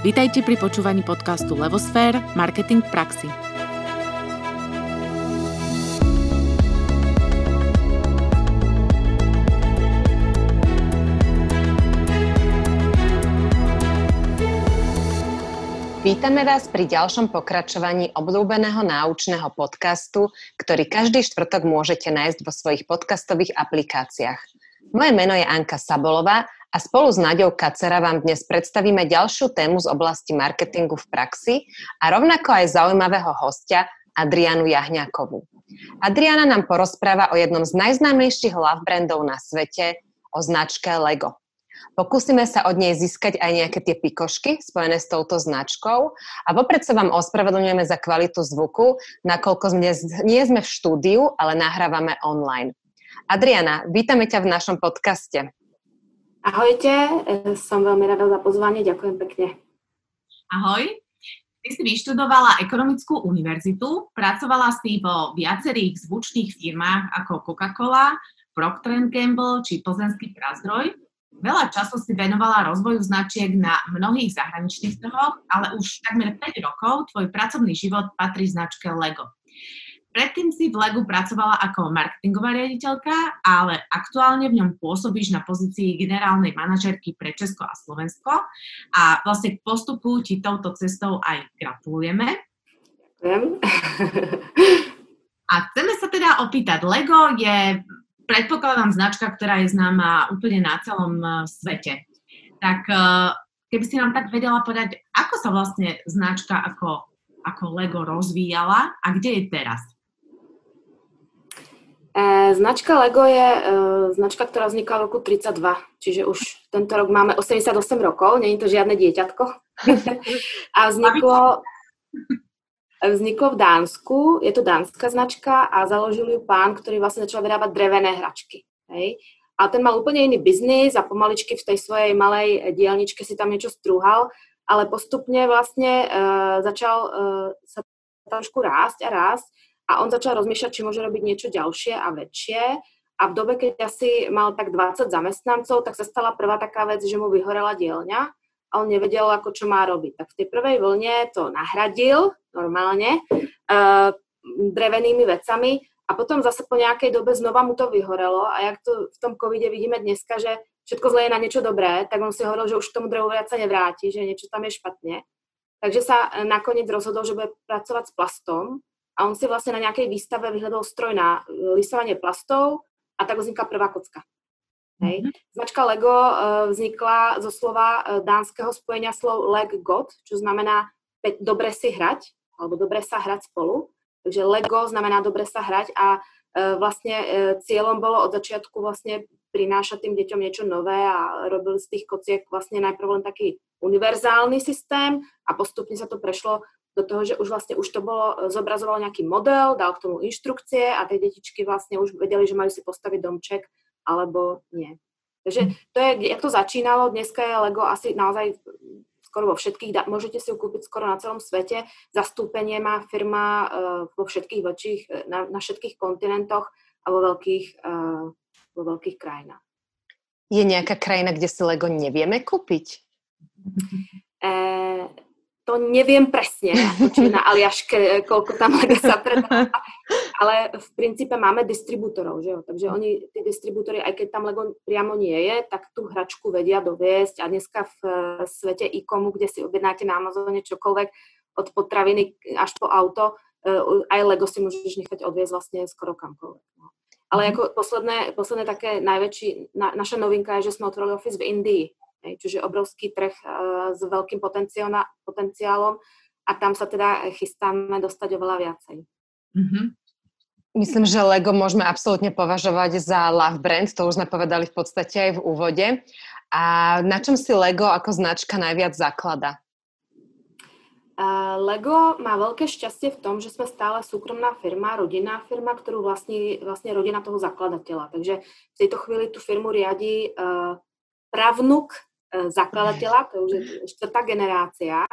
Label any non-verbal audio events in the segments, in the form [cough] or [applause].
Vítajte pri počúvaní podcastu Levosfér – Marketing v praxi. Vítame vás pri ďalšom pokračovaní obľúbeného náučného podcastu, ktorý každý štvrtok môžete nájsť vo svojich podcastových aplikáciách. Moje meno je Anka Sabolová a spolu s Naďou Kacera vám dnes predstavíme ďalšiu tému z oblasti marketingu v praxi a rovnako aj zaujímavého hostia Adrianu Jahňakovú. Adriana nám porozpráva o jednom z najznámejších love brandov na svete, o značke LEGO. Pokúsime sa od nej získať aj nejaké tie pikošky spojené s touto značkou a vopred sa vám ospravedlňujeme za kvalitu zvuku, nakoľko nie sme v štúdiu, ale nahrávame online. Adriana, vítame ťa v našom podcaste. Ahojte, e, som veľmi rada za pozvanie, ďakujem pekne. Ahoj, ty si vyštudovala ekonomickú univerzitu, pracovala si vo viacerých zvučných firmách ako Coca-Cola, Procter Gamble či Plzenský prazdroj. Veľa času si venovala rozvoju značiek na mnohých zahraničných trhoch, ale už takmer 5 rokov tvoj pracovný život patrí značke LEGO. Predtým si v Legu pracovala ako marketingová riaditeľka, ale aktuálne v ňom pôsobíš na pozícii generálnej manažerky pre Česko a Slovensko a vlastne k postupu ti touto cestou aj gratulujeme. Ďakujem. A chceme sa teda opýtať, Lego je, predpokladám, značka, ktorá je známa úplne na celom e, svete. Tak e, keby si nám tak vedela povedať, ako sa vlastne značka ako, ako Lego rozvíjala a kde je teraz? E, značka Lego je e, značka, ktorá vznikla v roku 32, čiže už tento rok máme 88 rokov, není to žiadne dieťatko. [laughs] a vzniklo, vzniklo v Dánsku, je to dánska značka a založil ju pán, ktorý vlastne začal vyrábať drevené hračky. Hej. A ten mal úplne iný biznis a pomaličky v tej svojej malej dielničke si tam niečo strúhal, ale postupne vlastne uh, začal uh, sa trošku rásť a rásť a on začal rozmýšľať, či môže robiť niečo ďalšie a väčšie. A v dobe, keď asi mal tak 20 zamestnancov, tak sa stala prvá taká vec, že mu vyhorela dielňa a on nevedel, ako čo má robiť. Tak v tej prvej vlne to nahradil normálne uh, drevenými vecami a potom zase po nejakej dobe znova mu to vyhorelo a jak to v tom covide vidíme dneska, že všetko zle je na niečo dobré, tak on si hovoril, že už k tomu drevu viac sa nevráti, že niečo tam je špatne. Takže sa e, nakoniec rozhodol, že bude pracovať s plastom a on si vlastne na nejakej výstave vyhľadol stroj na e, lisovanie plastov a tak vznikla prvá kocka. Hej. Mm-hmm. Značka Lego uh, vznikla zo slova uh, dánskeho spojenia slov leg god, čo znamená dobre si hrať, alebo dobre sa hrať spolu. Takže Lego znamená dobre sa hrať a vlastne cieľom bolo od začiatku vlastne prinášať tým deťom niečo nové a robil z tých kociek vlastne najprv len taký univerzálny systém a postupne sa to prešlo do toho, že už vlastne už to bolo, e, zobrazoval nejaký model, dal k tomu inštrukcie a tie detičky vlastne už vedeli, že majú si postaviť domček alebo nie. Takže to je, jak to začínalo, dneska je Lego asi naozaj skoro vo všetkých, môžete si ju kúpiť skoro na celom svete. Zastúpenie má firma uh, vo všetkých väčších, e, na, na všetkých kontinentoch a vo veľkých, vo veľkých krajinách. Je nejaká krajina, kde si Lego nevieme kúpiť? E, to neviem presne, či na Aliaške, koľko tam sa predá, ale v princípe máme distribútorov, že jo? takže oni, tí distribútory, aj keď tam Lego priamo nie je, tak tú hračku vedia doviesť a dneska v svete e-komu, kde si objednáte na Amazone čokoľvek, od potraviny až po auto, eh, aj Lego si môžeš nechať odviezť vlastne skoro kamkoľvek. No. Ale mhm. ako posledné, posledné také najväčší, na, naša novinka je, že sme otvorili office v Indii. Čiže obrovský trh uh, s veľkým potenciálom a tam sa teda chystáme dostať oveľa viacej. Mm-hmm. Myslím, že Lego môžeme absolútne považovať za love brand, to už sme povedali v podstate aj v úvode. A na čom si Lego ako značka najviac zaklada? Uh, Lego má veľké šťastie v tom, že sme stále súkromná firma, rodinná firma, ktorú vlastní vlastne rodina toho zakladateľa. Takže v tejto chvíli tú firmu riadi uh, pravnuk zakladateľa, to už je štvrtá generácia.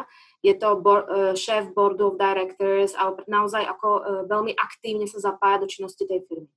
Je to bo, e, šéf board of directors a naozaj ako e, veľmi aktívne sa zapája do činnosti tej firmy.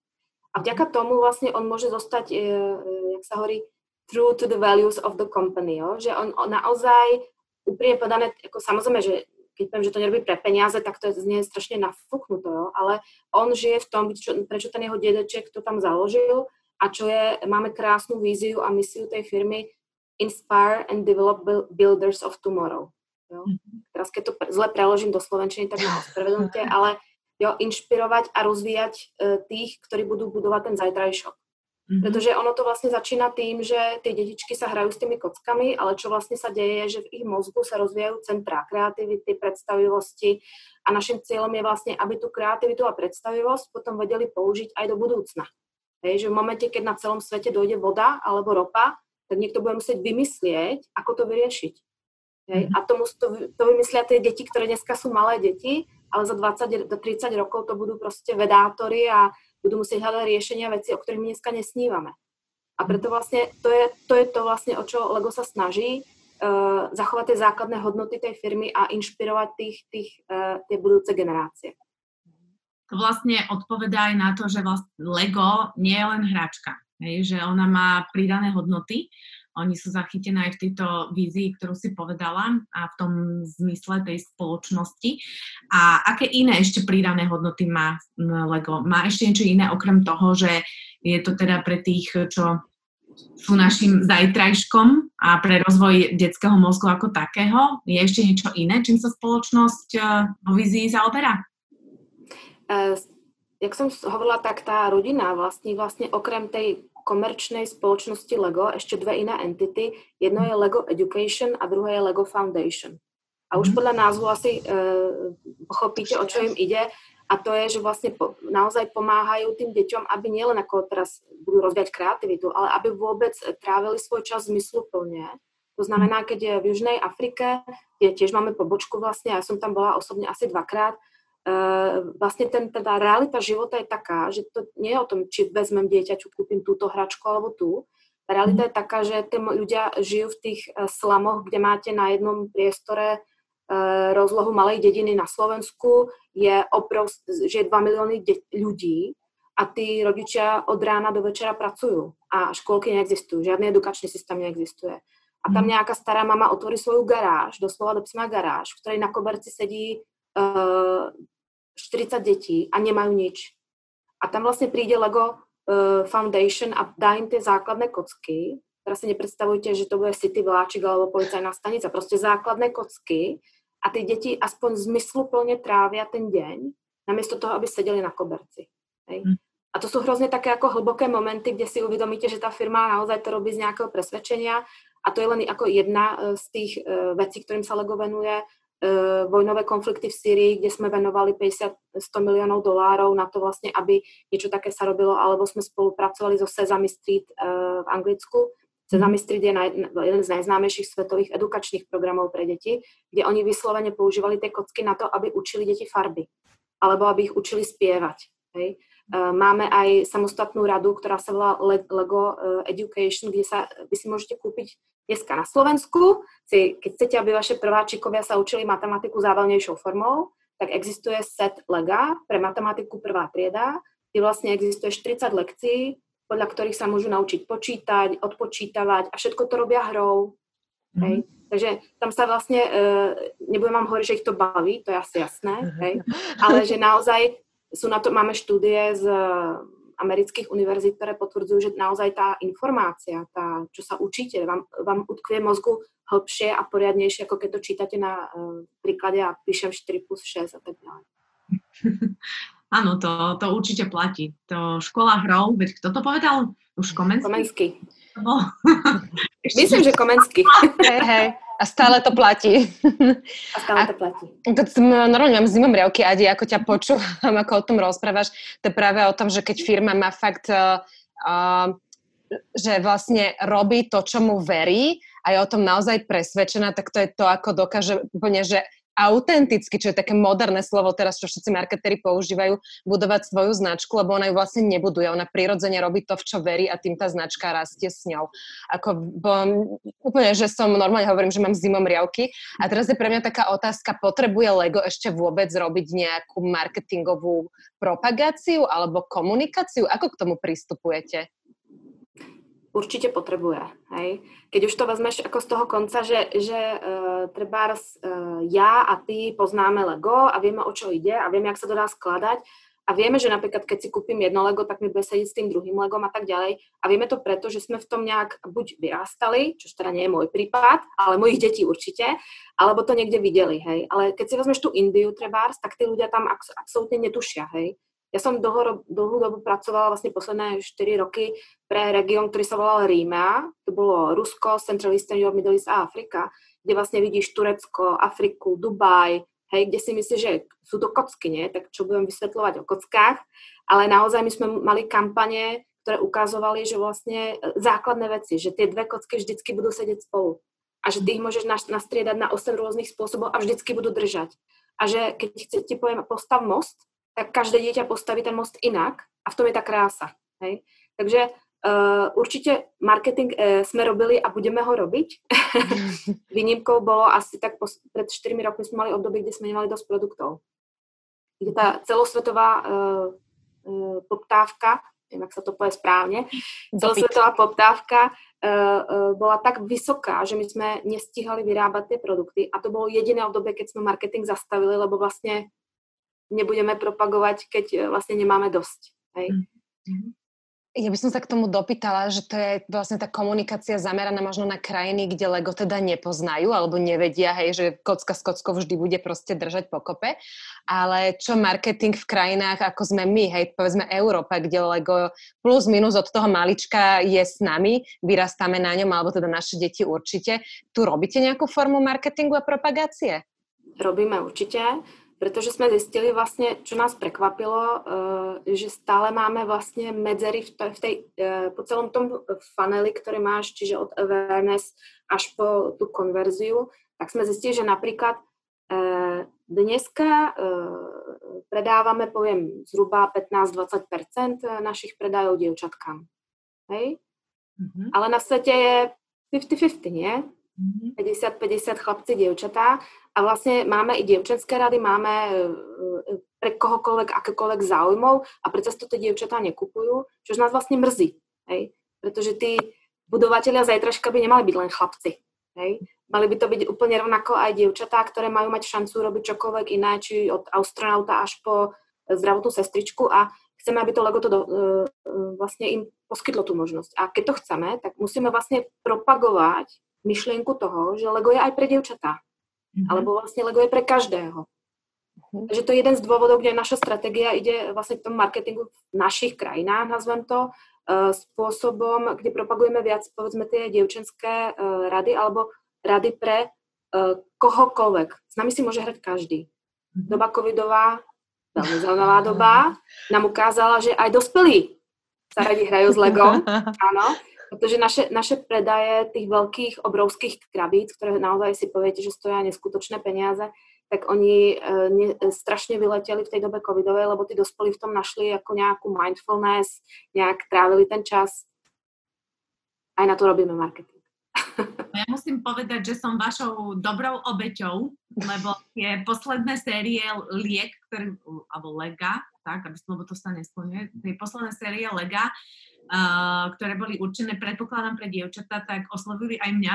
A vďaka tomu vlastne on môže zostať, jak sa hovorí, true to the values of the company, jo? že on, naozaj úprimne povedané, ako samozrejme, že keď poviem, že to nerobí pre peniaze, tak to znie strašne nafúknuto, jo? ale on žije v tom, čo, prečo ten jeho dedeček to tam založil a čo je, máme krásnu víziu a misiu tej firmy Inspire and Develop Builders of Tomorrow. Jo? Mhm. Teraz keď to zle preložím do slovenčiny, tak ma [laughs] ospravedlňte, ale jo, inšpirovať a rozvíjať uh, tých, ktorí budú budovať ten zajtrajšok. Mm-hmm. Pretože ono to vlastne začína tým, že tie detičky sa hrajú s tými kockami, ale čo vlastne sa deje, je, že v ich mozgu sa rozvíjajú centrá kreativity, predstavivosti a našim cieľom je vlastne, aby tú kreativitu a predstavivosť potom vedeli použiť aj do budúcna. Hej, že v momente, keď na celom svete dojde voda alebo ropa, tak niekto bude musieť vymyslieť, ako to vyriešiť. Hej, mm-hmm. a tomu, to, to vymyslia tie deti, ktoré dneska sú malé deti, ale za 20 do 30 rokov to budú proste vedátori a budú musieť hľadať riešenia veci, o ktorých my dneska nesnívame. A preto vlastne to je to, je to vlastne, o čo Lego sa snaží, uh, zachovať tie základné hodnoty tej firmy a inšpirovať tých, tých, uh, tie budúce generácie. To vlastne odpovedá aj na to, že vlastne Lego nie je len hračka, hej, že ona má pridané hodnoty oni sú zachytené aj v tejto vízii, ktorú si povedala a v tom zmysle tej spoločnosti. A aké iné ešte pridané hodnoty má Lego? Má ešte niečo iné okrem toho, že je to teda pre tých, čo sú našim zajtrajškom a pre rozvoj detského mozgu ako takého? Je ešte niečo iné, čím sa spoločnosť eh, vo vízii zaoberá? Uh, jak som hovorila, tak tá rodina vlastní vlastne okrem tej komerčnej spoločnosti LEGO ešte dve iné entity. Jedno je LEGO Education a druhé je LEGO Foundation. A už mhm. podľa názvu asi e, pochopíte, o čo im ide. A to je, že vlastne po, naozaj pomáhajú tým deťom, aby nielen ako teraz budú rozvíjať kreativitu, ale aby vôbec trávili svoj čas zmysluplne. To znamená, keď je v Južnej Afrike, kde tiež máme pobočku vlastne, ja som tam bola osobne asi dvakrát, vlastne ten, teda realita života je taká, že to nie je o tom, či vezmem dieťa, čo kúpim túto hračku alebo tú. Tá realita je taká, že tí ľudia žijú v tých uh, slamoch, kde máte na jednom priestore uh, rozlohu malej dediny na Slovensku, je obrovsk, že je 2 milióny de- ľudí a tí rodičia od rána do večera pracujú a školky neexistujú, žiadny edukačný systém neexistuje. A tam mhm. nejaká stará mama otvorí svoju garáž, doslova do psima garáž, v ktorej na koberci sedí 40 detí a nemajú nič. A tam vlastne príde Lego uh, Foundation a dá im tie základné kocky. Teraz si nepredstavujte, že to bude City vláčik alebo policajná stanica. Proste základné kocky a tie deti aspoň zmysluplne trávia ten deň, namiesto toho, aby sedeli na koberci. Hej. Hm. A to sú hrozne také ako hlboké momenty, kde si uvedomíte, že tá firma naozaj to robí z nejakého presvedčenia a to je len ako jedna e, z tých uh, vecí, ktorým sa Lego venuje uh, vojnové konflikty v Syrii, kde sme venovali 50-100 miliónov dolárov na to vlastne, aby niečo také sa robilo, alebo sme spolupracovali so Sesame Street uh, v Anglicku. Sesame Street je jeden z najznámejších svetových edukačných programov pre deti, kde oni vyslovene používali tie kocky na to, aby učili deti farby, alebo aby ich učili spievať. Hej. Uh, máme aj samostatnú radu, ktorá sa volá Lego Education, kde sa, vy si môžete kúpiť Dneska na Slovensku, si, keď chcete, aby vaše prváčikovia sa učili matematiku zábavnejšou formou, tak existuje set LEGA pre matematiku prvá trieda, kde vlastne existuje 40 lekcií, podľa ktorých sa môžu naučiť počítať, odpočítavať a všetko to robia hrou. Mm-hmm. Hej. Takže tam sa vlastne, e, nebudem vám hovoriť, že ich to baví, to je asi jasné, hej, ale že naozaj sú na to, máme štúdie z amerických univerzít, ktoré potvrdzujú, že naozaj tá informácia, tá, čo sa učíte, vám, vám utkvie mozgu hlbšie a poriadnejšie, ako keď to čítate na uh, príklade a píšem 4 plus 6 a tak ďalej. [laughs] Áno, to, to určite platí. To škola hrou, veď kto to povedal? Už Komenský? Komenský. No. [laughs] Myslím, že Komenský. [laughs] Hej, hej. A stále to platí. A stále to platí. To, normálne mám zimom riavky, Adi, ako ťa počúvam, ako o tom rozprávaš. To je práve o tom, že keď firma má fakt, uh, uh, že vlastne robí to, čo mu verí a je o tom naozaj presvedčená, tak to je to, ako dokáže úplne, že autenticky, čo je také moderné slovo teraz, čo všetci marketéri používajú, budovať svoju značku, lebo ona ju vlastne nebuduje. Ona prirodzene robí to, v čo verí a tým tá značka rastie s ňou. Ako, bo, úplne, že som normálne hovorím, že mám zimom riavky. A teraz je pre mňa taká otázka, potrebuje Lego ešte vôbec robiť nejakú marketingovú propagáciu alebo komunikáciu? Ako k tomu pristupujete? Určite potrebuje. Hej? Keď už to vezmeš ako z toho konca, že, že uh, treba uh, ja a ty poznáme Lego a vieme, o čo ide a vieme, jak sa to dá skladať a vieme, že napríklad keď si kúpim jedno Lego, tak mi bude sedieť s tým druhým Legom a tak ďalej. A vieme to preto, že sme v tom nejak buď vyrastali, čo teda nie je môj prípad, ale mojich detí určite, alebo to niekde videli, hej. Ale keď si vezmeš tú Indiu trebárs, tak tí ľudia tam absolútne netušia, hej ja som dlho, dlhú dobu pracovala vlastne posledné 4 roky pre región, ktorý sa volal Rímea. To bolo Rusko, Central Eastern Europe, Middle East a Afrika, kde vlastne vidíš Turecko, Afriku, Dubaj, hej, kde si myslíš, že sú to kocky, nie? Tak čo budem vysvetľovať o kockách. Ale naozaj my sme mali kampane, ktoré ukazovali, že vlastne základné veci, že tie dve kocky vždycky budú sedieť spolu. A že ty ich môžeš nastriedať na 8 rôznych spôsobov a vždycky budú držať. A že keď ti poviem postav most, tak každé dieťa postaví ten most inak a v tom je tá krása. Hej? Takže uh, určite marketing uh, sme robili a budeme ho robiť. [laughs] Výnimkou bolo asi tak po, pred 4 rokmi sme mali obdobie, kde sme nemali dosť produktov. Kde tá celosvetová uh, uh, poptávka, neviem, ak sa to povie správne, celosvetová poptávka uh, uh, bola tak vysoká, že my sme nestihali vyrábať tie produkty a to bolo jediné obdobie, keď sme marketing zastavili, lebo vlastne nebudeme propagovať, keď e, vlastne nemáme dosť. Hej. Mm-hmm. Ja by som sa k tomu dopýtala, že to je vlastne tá komunikácia zameraná možno na krajiny, kde Lego teda nepoznajú alebo nevedia, hej, že kocka s kockou vždy bude proste držať pokope. Ale čo marketing v krajinách, ako sme my, hej, povedzme Európa, kde Lego plus minus od toho malička je s nami, vyrastáme na ňom, alebo teda naše deti určite. Tu robíte nejakú formu marketingu a propagácie? Robíme určite pretože sme zistili vlastne, čo nás prekvapilo, eh, že stále máme vlastne medzery v, tej, v tej, eh, po celom tom funneli, ktorý máš, čiže od awareness až po tú konverziu, tak sme zistili, že napríklad eh, dneska predávame, poviem, zhruba 15-20% našich predajov dievčatkám. Hej? Mm-hmm. Ale na svete je 50-50, nie? 50-50 chlapci, dievčatá a vlastne máme i dievčenské rady, máme e, e, pre kohokoľvek, akékoľvek záujmov a preto to tie dievčatá nekupujú, čo nás vlastne mrzí, hej? pretože tí budovatelia zajtražka by nemali byť len chlapci. Hej? Mali by to byť úplne rovnako aj dievčatá, ktoré majú mať šancu robiť čokoľvek iné, či od astronauta až po zdravotnú sestričku a chceme, aby to Lego to do, uh, vlastne im poskytlo tú možnosť. A keď to chceme, tak musíme vlastne propagovať myšlienku toho, že Lego je aj pre dievčatá. Mm-hmm. Alebo vlastne Lego je pre každého. Mm-hmm. Takže to je jeden z dôvodov, kde naša stratégia ide vlastne k tomu marketingu v našich krajinách, nazvem to, uh, spôsobom, kde propagujeme viac, povedzme, tie dievčenské uh, rady alebo rady pre uh, kohokoľvek. S nami si môže hrať každý. Mm-hmm. Doba covidová, veľmi zaujímavá doba, nám ukázala, že aj dospelí sa radi hrajú s Legom, [laughs] áno, pretože naše, naše predaje tých veľkých, obrovských krabíc, ktoré naozaj si poviete, že stoja neskutočné peniaze, tak oni e, ne, strašne vyleteli v tej dobe covidovej, lebo tí dospelí v tom našli ako nejakú mindfulness, nejak trávili ten čas. Aj na to robíme marketing. Ja musím povedať, že som vašou dobrou obeťou, lebo tie posledné série liek, ktoré, alebo lega, tak, aby som, lebo to sa nesplňuje, tie posledné série lega uh, ktoré boli určené, predpokladám, pre dievčatá, tak oslovili aj mňa.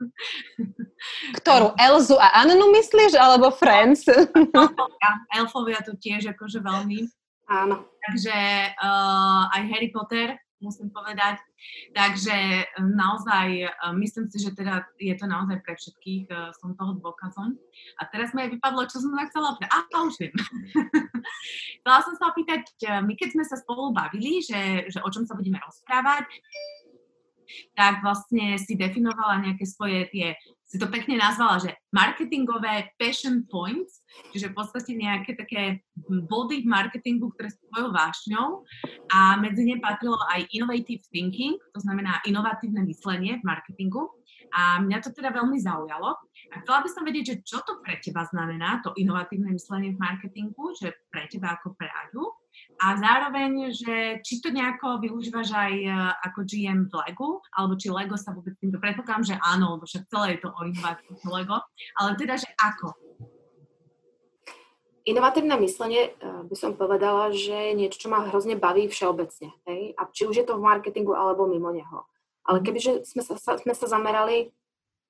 [laughs] Ktorú? Elzu a Annu myslíš, alebo Friends? Elfovia, elfovia to tiež akože veľmi. Áno. Takže uh, aj Harry Potter musím povedať. Takže e, naozaj e, myslím si, že teda je to naozaj pre všetkých, e, som toho dôkazom. A teraz mi aj vypadlo, čo som sa chcela opýtať. A, už viem. [laughs] chcela som sa opýtať, my keď sme sa spolu bavili, že, že o čom sa budeme rozprávať, tak vlastne si definovala nejaké svoje tie si to pekne nazvala, že marketingové passion points, čiže v podstate nejaké také body v marketingu, ktoré sú tvojou vášňou. A medzi ne patrilo aj innovative thinking, to znamená inovatívne myslenie v marketingu. A mňa to teda veľmi zaujalo. A chcela by som vedieť, že čo to pre teba znamená, to inovatívne myslenie v marketingu, že pre teba ako pre Aďu a zároveň, že či to nejako využívaš aj e, ako GM v Legu, alebo či Lego sa vôbec týmto predpokladám, že áno, lebo však celé je to o inovácii Lego, ale teda, že ako? inovatívne myslenie uh, by som povedala, že niečo, čo ma hrozne baví všeobecne. Hej? A či už je to v marketingu alebo mimo neho. Ale mhm. kebyže sme sa, sme sa zamerali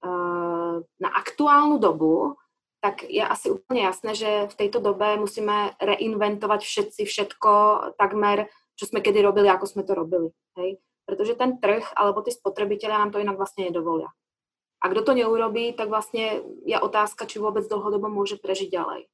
uh, na aktuálnu dobu, tak je asi úplne jasné, že v tejto dobe musíme reinventovať všetci všetko takmer, čo sme kedy robili, ako sme to robili. Hej? Pretože ten trh alebo tí spotrebitelia nám to inak vlastne nedovolia. A kto to neurobí, tak vlastne je otázka, či vôbec dlhodobo môže prežiť ďalej.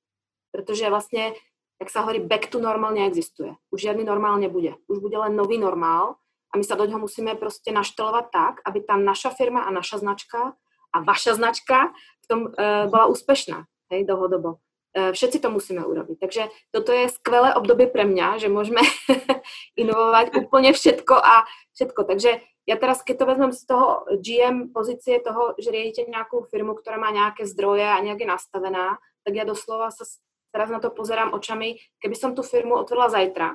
Pretože vlastne, jak sa hovorí, back to normal neexistuje. Už žiadny normál nebude. Už bude len nový normál a my sa do ňoho musíme proste naštelovať tak, aby tá naša firma a naša značka a vaša značka v tom uh, bola úspešná, hej, dlhodobo. Uh, všetci to musíme urobiť. Takže toto je skvelé obdobie pre mňa, že môžeme [laughs] inovovať úplne všetko a všetko. Takže ja teraz, keď to vezmem z toho GM pozície toho, že riadite nejakú firmu, ktorá má nejaké zdroje a nejak je nastavená, tak ja doslova sa teraz na to pozerám očami, keby som tú firmu otvorila zajtra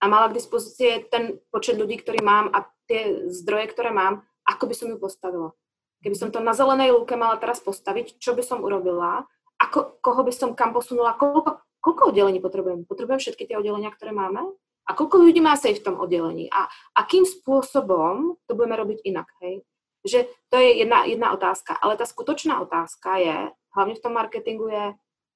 a mala k dispozície ten počet ľudí, ktorý mám a tie zdroje, ktoré mám, ako by som ju postavila. Keby som to na zelenej lúke mala teraz postaviť, čo by som urobila, ako, koho by som kam posunula, koľko, koľko oddelení potrebujem? Potrebujem všetky tie oddelenia, ktoré máme? A koľko ľudí má sej v tom oddelení? A akým spôsobom to budeme robiť inak? Hej? Že to je jedna, jedna otázka. Ale tá skutočná otázka je, hlavne v tom marketingu je,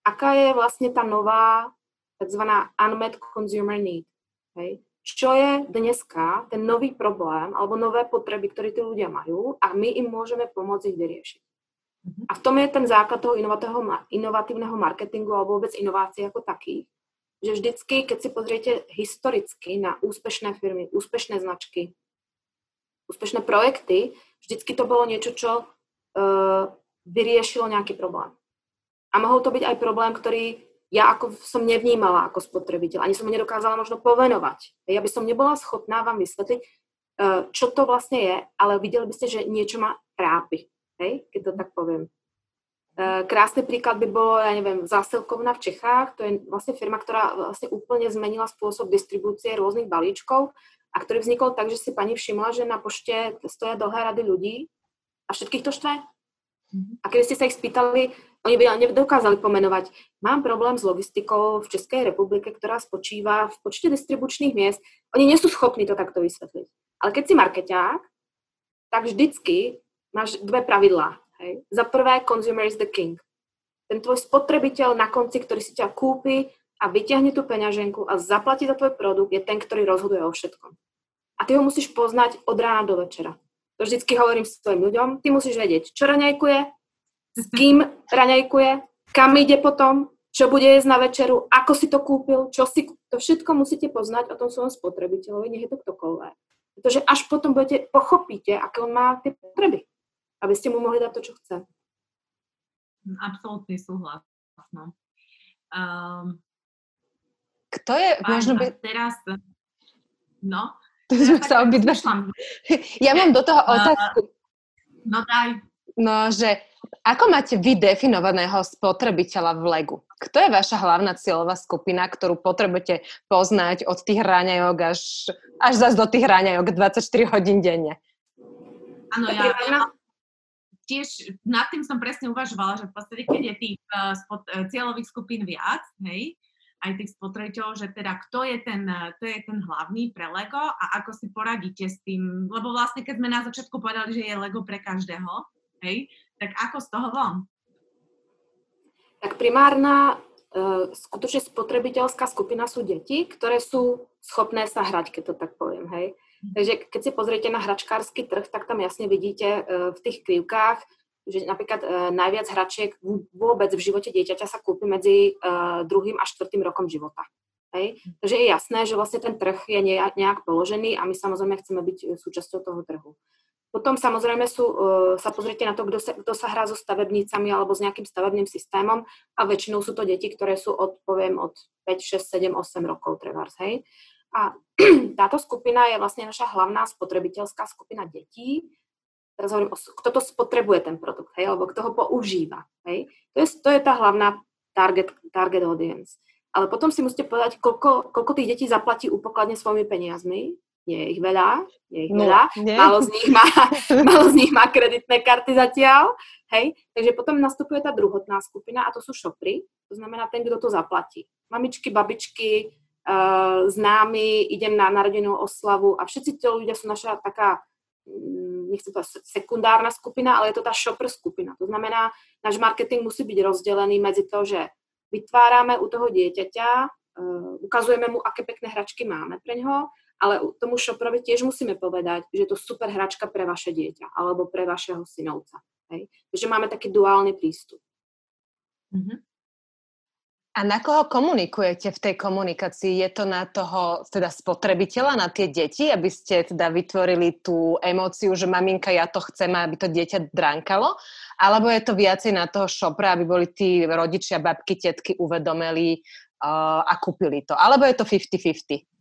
aká je vlastne tá nová tzv. unmet consumer need. Hej? Čo je dneska ten nový problém alebo nové potreby, ktoré tí ľudia majú a my im môžeme pomôcť ich vyriešiť. Mhm. A v tom je ten základ toho inovatívneho marketingu alebo vôbec inovácií ako takých, že vždycky, keď si pozriete historicky na úspešné firmy, úspešné značky, úspešné projekty, vždycky to bolo niečo, čo uh, vyriešilo nejaký problém. A mohol to byť aj problém, ktorý ja ako som nevnímala ako spotrebiteľ, ani som ho nedokázala možno povenovať. Ja by som nebola schopná vám vysvetliť, eh, čo to vlastne je, ale videli by ste, že niečo ma trápi, hej? keď to tak poviem. Eh, krásny príklad by bolo, ja neviem, zásilkovna v Čechách, to je vlastne firma, ktorá vlastne úplne zmenila spôsob distribúcie rôznych balíčkov a ktorý vznikol tak, že si pani všimla, že na pošte stoja dlhé rady ľudí a všetkých to štve. Mhm. A keby ste sa ich spýtali, oni by nedokázali pomenovať, mám problém s logistikou v Českej republike, ktorá spočíva v počte distribučných miest. Oni nie sú schopní to takto vysvetliť. Ale keď si markeťák, tak vždycky máš dve pravidlá. Hej. Za prvé, consumer is the king. Ten tvoj spotrebiteľ na konci, ktorý si ťa kúpi a vyťahne tú peňaženku a zaplatí za tvoj produkt, je ten, ktorý rozhoduje o všetkom. A ty ho musíš poznať od rána do večera. To vždycky hovorím svojim ľuďom. Ty musíš vedieť, čo raňajkuje, s kým raňajkuje, kam ide potom, čo bude jesť na večeru, ako si to kúpil, čo si... To všetko musíte poznať o tom svojom spotrebiteľovi, nech je to ktokoľvek. Pretože až potom budete, pochopíte, aké on má tie potreby, aby ste mu mohli dať to, čo chce. Absolutný súhlas. No. Um, Kto je, možno by... Teraz, no. To sme sa obidva... [laughs] Ja mám do toho otázku. Uh, no daj. No, že ako máte vy definovaného spotrebiteľa v Legu? Kto je vaša hlavná cieľová skupina, ktorú potrebujete poznať od tých raňajok až, až zase do tých raňajok 24 hodín denne? Áno, ja, ja tiež nad tým som presne uvažovala, že v podstate, keď je tých uh, spot, uh, cieľových skupín viac, hej, aj tých spotrebiteľov, že teda kto je ten, kto je ten hlavný pre Lego a ako si poradíte s tým, lebo vlastne keď sme na začiatku povedali, že je Lego pre každého, hej, tak ako z toho von? Tak primárna uh, skutočne spotrebiteľská skupina sú deti, ktoré sú schopné sa hrať, keď to tak poviem, hej. Mhm. Takže keď si pozriete na hračkársky trh, tak tam jasne vidíte uh, v tých krivkách, že napríklad uh, najviac hračiek vôbec v živote dieťaťa sa kúpi medzi uh, druhým a štvrtým rokom života. Hej? Mhm. Takže je jasné, že vlastne ten trh je nejak položený a my samozrejme chceme byť súčasťou toho trhu. Potom samozrejme sú, uh, sa pozrite na to, kto sa, kto sa hrá so stavebnicami alebo s nejakým stavebným systémom a väčšinou sú to deti, ktoré sú od, poviem, od 5, 6, 7, 8 rokov trebárs, hej. A [clears throat] táto skupina je vlastne naša hlavná spotrebiteľská skupina detí. Teraz hovorím, kto to spotrebuje ten produkt, hej, alebo kto ho používa, hej. To je, to je tá hlavná target, target audience. Ale potom si musíte povedať, koľko, koľko tých detí zaplatí upokladne svojimi peniazmi, je ich veľa, je ich no, veľa, málo z, nich má, [laughs] málo z nich má kreditné karty zatiaľ, Hej, takže potom nastupuje tá druhotná skupina a to sú šopry, to znamená ten, kto to zaplatí. Mamičky, babičky, uh, známi, idem na narodenú oslavu a všetci tí ľudia sú naša taká mm, nechcem to sekundárna skupina, ale je to tá shopper skupina. To znamená, náš marketing musí byť rozdelený medzi to, že vytvárame u toho dieťaťa, uh, ukazujeme mu, aké pekné hračky máme pre ňoho, ale tomu šoprovi tiež musíme povedať, že je to super hračka pre vaše dieťa alebo pre vašeho synovca. Hej? Takže máme taký duálny prístup. Mm-hmm. A na koho komunikujete v tej komunikácii? Je to na toho teda spotrebiteľa, na tie deti, aby ste teda vytvorili tú emóciu, že maminka, ja to chcem, aby to dieťa dránkalo? Alebo je to viacej na toho šopra, aby boli tí rodičia, babky, tetky uvedomili uh, a kúpili to? Alebo je to 50-50?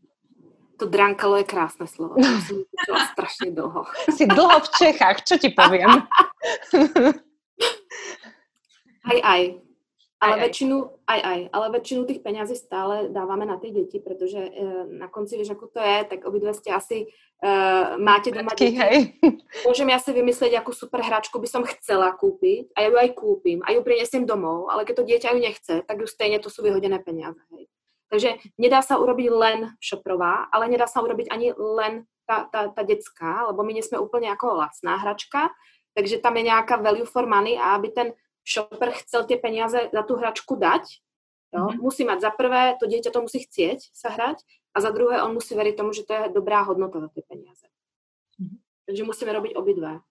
To drankalo je krásne slovo. To som strašne dlho. Si dlho v Čechách, čo ti poviem? Aj, aj. Ale aj, väčšinu, aj, aj, ale väčšinu tých peňazí stále dávame na tie deti, pretože e, na konci, vieš, ako to je, tak obidve ste asi e, máte doma deti. Hej. Môžem ja si vymyslieť, akú super hračku by som chcela kúpiť a ja ju aj kúpim a ju prinesiem domov, ale keď to dieťa ju nechce, tak ju stejne to sú vyhodené peniaze. Hej. Takže nedá sa urobiť len šoprová, ale nedá sa urobiť ani len tá, tá, tá detská, lebo my nie sme úplne ako lacná hračka, takže tam je nejaká value for money a aby ten shopper chcel tie peniaze za tú hračku dať, jo, mm-hmm. musí mať za prvé, to dieťa to musí chcieť sa hrať a za druhé on musí veriť tomu, že to je dobrá hodnota za tie peniaze. Mm-hmm. Takže musíme robiť obidve.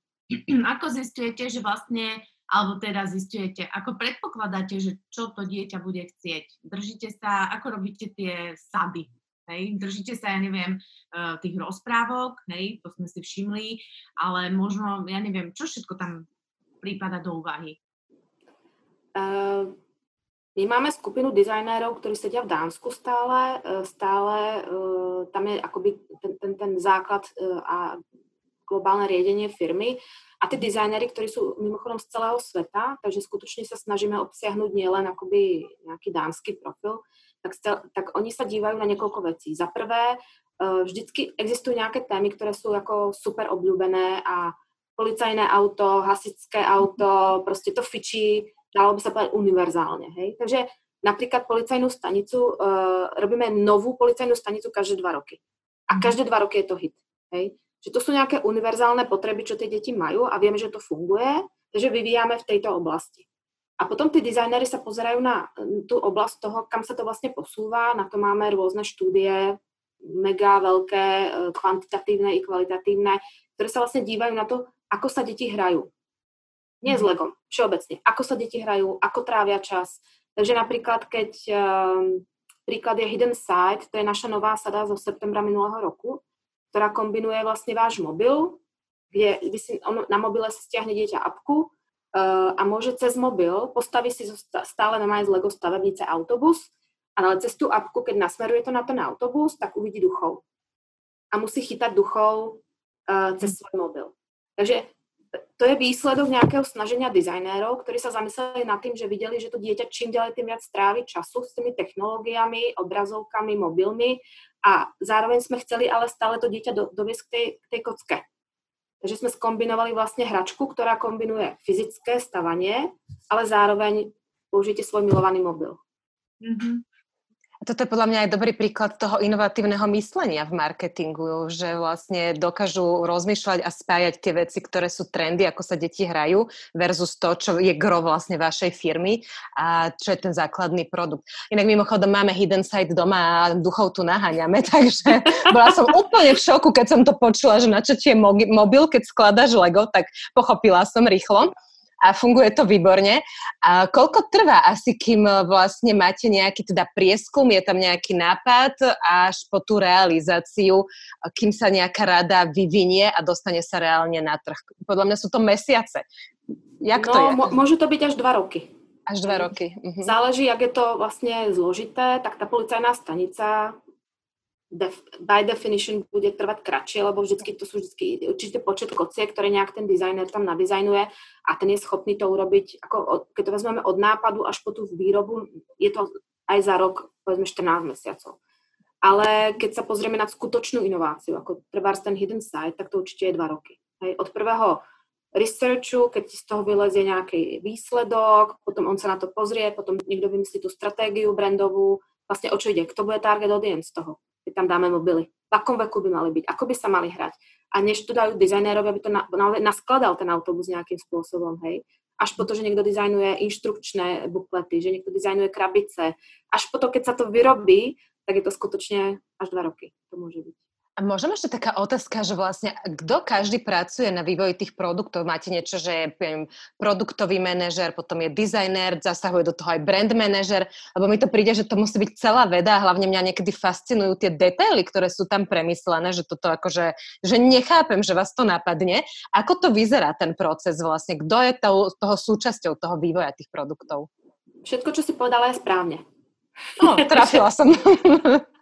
Ako zistujete, že vlastne alebo teda zistujete, ako predpokladáte, že čo to dieťa bude chcieť. Držíte sa, ako robíte tie sady, hej? Držíte sa, ja neviem, eh, tých rozprávok, hej, to sme si všimli, ale možno, ja neviem, čo všetko tam prípada do úvahy? Uh, my máme skupinu dizajnérov, ktorí sedia v Dánsku stále. Eh, stále tam je akoby ten, ten, ten základ a globálne riadenie firmy. A tí dizajnery, ktorí sú mimochodom z celého sveta, takže skutočne sa snažíme obsiahnuť nielen akoby nejaký dánsky profil, tak, tak oni sa dívajú na niekoľko vecí. Za prvé, e, vždycky existujú nejaké témy, ktoré sú ako super obľúbené a policajné auto, hasičské auto, proste to fičí, dalo by sa povedať univerzálne. Hej? Takže napríklad policajnú stanicu, uh, robíme novú policajnú stanicu každé dva roky. A každé dva roky je to hit. Hej? Že to sú nejaké univerzálne potreby, čo tie deti majú a vieme, že to funguje, takže vyvíjame v tejto oblasti. A potom tí dizajnery sa pozerajú na tú oblasť toho, kam sa to vlastne posúva, na to máme rôzne štúdie, mega veľké, e, kvantitatívne i kvalitatívne, ktoré sa vlastne dívajú na to, ako sa deti hrajú. Nie s mhm. legom, všeobecne. Ako sa deti hrajú, ako trávia čas. Takže napríklad, keď um, príklad je Hidden Side, to je naša nová sada zo septembra minulého roku, ktorá kombinuje vlastne váš mobil, kde vy si on, na mobile si stiahne dieťa apku uh, a môže cez mobil, postaví si stále na z Lego stavebnice autobus, ale cez tú apku, keď nasmeruje to na ten autobus, tak uvidí duchov. A musí chytať duchov uh, cez svoj mobil. Takže to je výsledok nejakého snaženia dizajnérov, ktorí sa zamysleli nad tým, že videli, že to dieťa čím ďalej tým viac strávi času s tými technológiami, obrazovkami, mobilmi a zároveň sme chceli ale stále to dieťa do, doviesť k tej, k tej kocke. Takže sme skombinovali vlastne hračku, ktorá kombinuje fyzické stavanie, ale zároveň použite svoj milovaný mobil. Mm-hmm. Toto je podľa mňa aj dobrý príklad toho inovatívneho myslenia v marketingu, že vlastne dokážu rozmýšľať a spájať tie veci, ktoré sú trendy, ako sa deti hrajú, versus to, čo je gro vlastne vašej firmy a čo je ten základný produkt. Inak mimochodom máme Hidden Site doma a duchov tu naháňame, [laughs] takže bola som úplne v šoku, keď som to počula, že na čo ti mobil, keď skladaš Lego, tak pochopila som rýchlo a funguje to výborne. A koľko trvá asi, kým vlastne máte nejaký teda prieskum, je tam nejaký nápad až po tú realizáciu, kým sa nejaká rada vyvinie a dostane sa reálne na trh? Podľa mňa sú to mesiace. Jak no, to je? môže to byť až dva roky. Až dva roky. Mhm. Záleží, ak je to vlastne zložité, tak tá policajná stanica def, by definition bude trvať kratšie, lebo vždycky to sú vždycky určite počet kociek, ktoré nejak ten dizajner tam nadizajnuje a ten je schopný to urobiť, ako keď to vezmeme od nápadu až po tú výrobu, je to aj za rok, povedzme 14 mesiacov. Ale keď sa pozrieme na skutočnú inováciu, ako trvárs ten hidden site, tak to určite je dva roky. Hej, od prvého researchu, keď z toho vylezie nejaký výsledok, potom on sa na to pozrie, potom niekto vymyslí tú stratégiu brandovú, vlastne o čo ide, kto bude target audience toho, keď tam dáme mobily, v akom veku by mali byť, ako by sa mali hrať. A než to dajú dizajnérovi, aby to na, naozaj naskladal ten autobus nejakým spôsobom, hej. Až po to, že niekto dizajnuje inštrukčné buklety, že niekto dizajnuje krabice. Až po to, keď sa to vyrobí, tak je to skutočne až dva roky. To môže byť. A možno ešte taká otázka, že vlastne kto každý pracuje na vývoji tých produktov? Máte niečo, že je produktový manažer, potom je dizajner, zasahuje do toho aj brand manažer, lebo mi to príde, že to musí byť celá veda a hlavne mňa niekedy fascinujú tie detaily, ktoré sú tam premyslené, že toto akože, že nechápem, že vás to napadne. Ako to vyzerá ten proces vlastne? Kto je toho, toho súčasťou toho vývoja tých produktov? Všetko, čo si povedala, je správne. No, trafila som.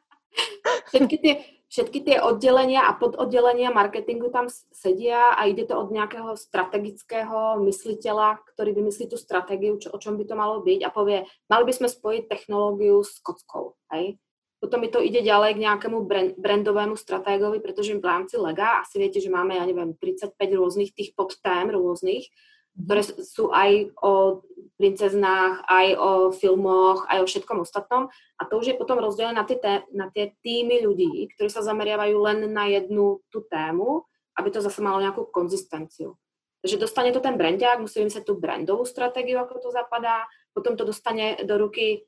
[laughs] Všetky tie, všetky tie oddelenia a pododdelenia marketingu tam sedia a ide to od nejakého strategického mysliteľa, ktorý vymyslí tú stratégiu, čo, o čom by to malo byť a povie, mali by sme spojiť technológiu s kockou. Hej? Potom mi to ide ďalej k nejakému brand, brandovému stratégovi, pretože v rámci Lega asi viete, že máme, ja neviem, 35 rôznych tých podtém rôznych, ktoré sú aj o princeznách, aj o filmoch, aj o všetkom ostatnom. A to už je potom rozdelené na tie, na tie týmy ľudí, ktorí sa zameriavajú len na jednu tú tému, aby to zase malo nejakú konzistenciu. Takže dostane to ten brandiak, musí vymyslieť tú brandovú stratégiu, ako to zapadá, potom to dostane do ruky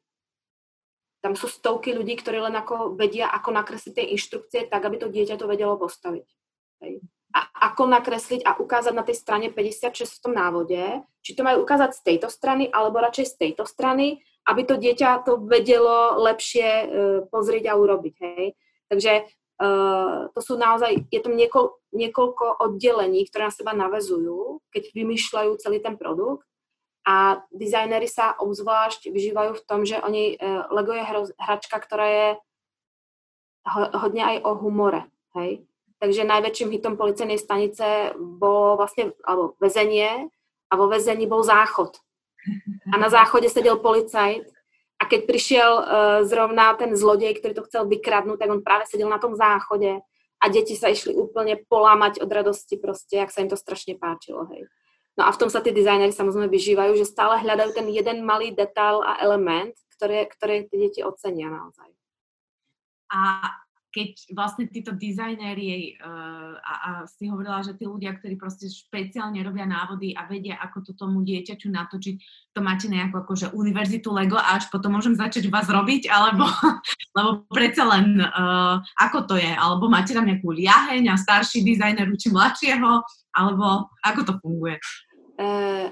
tam sú stovky ľudí, ktorí len ako vedia, ako nakresliť tie inštrukcie tak, aby to dieťa to vedelo postaviť. Hej a ako nakresliť a ukázať na tej strane 56 v tom návode, či to majú ukázať z tejto strany, alebo radšej z tejto strany, aby to dieťa to vedelo lepšie uh, pozrieť a urobiť. Hej. Takže uh, to sú naozaj, je to niekoľ, niekoľko oddelení, ktoré na seba navezujú, keď vymýšľajú celý ten produkt. A dizajnery sa obzvlášť vyžívajú v tom, že oni, uh, Lego je hračka, ktorá je ho, hodne aj o humore. Hej? Takže najväčším hitom policajnej stanice bolo vlastne, alebo väzenie a vo väzení bol záchod. A na záchode sedel policajt a keď prišiel uh, zrovna ten zlodej, ktorý to chcel vykradnúť, tak on práve sedel na tom záchode a deti sa išli úplne polámať od radosti proste, ak sa im to strašne páčilo, hej. No a v tom sa tí dizajneri samozrejme vyžívajú, že stále hľadajú ten jeden malý detail a element, ktoré, ktoré tie deti ocenia naozaj. A keď vlastne títo dizajnéri uh, a, a si hovorila, že tí ľudia, ktorí proste špeciálne robia návody a vedia, ako to tomu dieťaču natočiť, to máte nejakú akože univerzitu Lego a až potom môžem začať vás robiť, alebo [laughs] lebo predsa len uh, ako to je, alebo máte tam nejakú liaheň a starší dizajner učí mladšieho, alebo ako to funguje? Uh,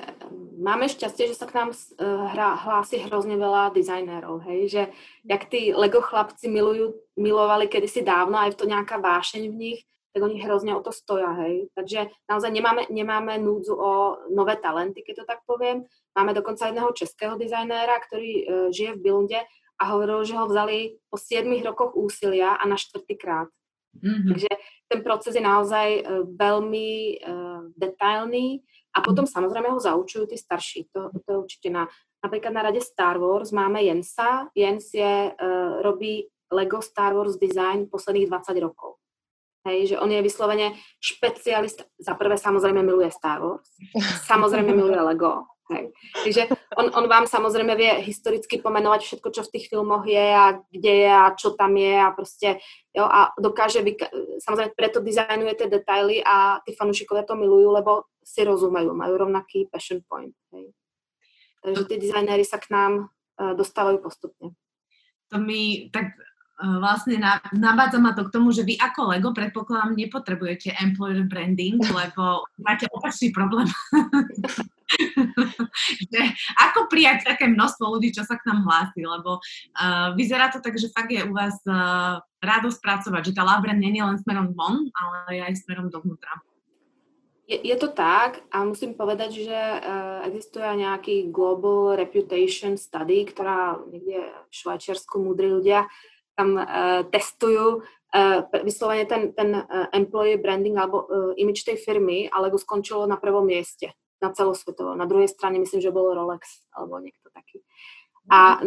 máme šťastie, že sa k nám uh, hra, hlási hrozne veľa dizajnérov, hej, že jak tí Lego chlapci milujú, milovali kedysi dávno, aj to nejaká vášeň v nich, tak oni hrozne o to stoja, hej. Takže naozaj nemáme, nemáme núdzu o nové talenty, keď to tak poviem. Máme dokonca jedného českého dizajnéra, ktorý uh, žije v Bilunde a hovoril, že ho vzali po 7 rokoch úsilia a na štvrtýkrát. Mm-hmm. Takže ten proces je naozaj uh, veľmi uh, detailný a potom samozrejme ho zaučujú tí starší. To, to je určite na, napríklad na rade Star Wars máme Jensa. Jens je, uh, robí Lego Star Wars design posledných 20 rokov. Hej, že on je vyslovene špecialista. Za prvé samozrejme miluje Star Wars, [laughs] samozrejme miluje Lego. Hej. Takže on, on vám samozrejme vie historicky pomenovať všetko, čo v tých filmoch je a kde je a čo tam je a proste, jo, a dokáže, vyka- samozrejme preto dizajnuje tie detaily a tí fanúšikovia to milujú, lebo si rozumejú, majú rovnaký passion point. Hej. Takže tí dizajnéri sa k nám uh, dostávajú postupne. To mi tak uh, vlastne nabádza ma to k tomu, že vy ako Lego predpokladám nepotrebujete employer branding, lebo máte opačný problém. [laughs] [laughs] že ako prijať také množstvo ľudí, čo sa k nám hlási, lebo uh, vyzerá to tak, že fakt je u vás uh, radosť pracovať, že tá Labra nie je len smerom von, ale aj smerom dovnútra. Je, je to tak a musím povedať, že uh, existuje nejaký Global Reputation Study, ktorá niekde v Švajčiarsku múdri ľudia tam uh, testujú uh, vyslovene ten, ten uh, employee branding alebo uh, image tej firmy, ale skončilo na prvom mieste na celosvetovo. Na druhej strane myslím, že bol Rolex alebo niekto taký. A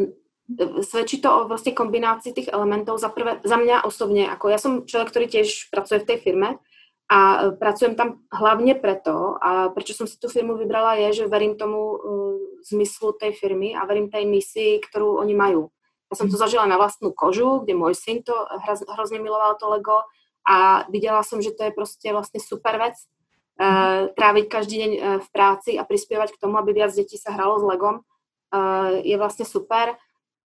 svedčí to o vlastne kombinácii tých elementov. Za, prvé, za mňa osobne, ako ja som človek, ktorý tiež pracuje v tej firme A pracujem tam hlavne preto, a prečo som si tú firmu vybrala, je, že verím tomu uh, zmyslu tej firmy a verím tej misii, ktorú oni majú. Ja som to mhm. zažila na vlastnú kožu, kde môj syn to hrozne miloval to Lego a videla som, že to je proste vlastne super vec, tráviť každý deň v práci a prispievať k tomu, aby viac detí sa hralo s Legom, je vlastne super.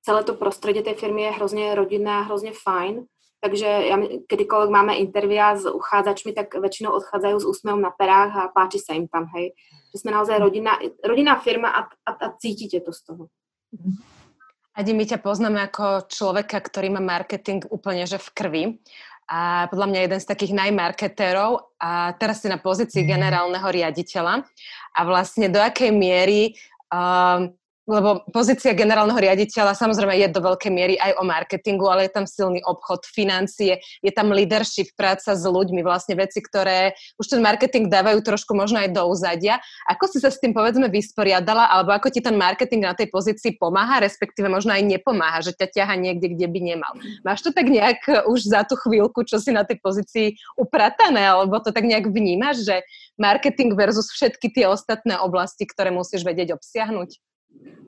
Celé to prostredie tej firmy je hrozne rodinné a hrozne fajn. Takže ja, kedykoľvek máme intervia s uchádzačmi, tak väčšinou odchádzajú s úsmevom na perách a páči sa im tam, hej. Že sme naozaj rodinná, rodinná firma a, a, a cítite to z toho. Adi, my ťa poznáme ako človeka, ktorý má marketing úplne že v krvi a podľa mňa jeden z takých najmarketérov a teraz si na pozícii mhm. generálneho riaditeľa a vlastne do akej miery um, lebo pozícia generálneho riaditeľa samozrejme je do veľkej miery aj o marketingu, ale je tam silný obchod, financie, je tam leadership, práca s ľuďmi, vlastne veci, ktoré už ten marketing dávajú trošku možno aj do úzadia. Ako si sa s tým povedzme vysporiadala, alebo ako ti ten marketing na tej pozícii pomáha, respektíve možno aj nepomáha, že ťa ťaha niekde, kde by nemal. Máš to tak nejak už za tú chvíľku, čo si na tej pozícii upratané, alebo to tak nejak vnímaš, že marketing versus všetky tie ostatné oblasti, ktoré musíš vedieť obsiahnuť?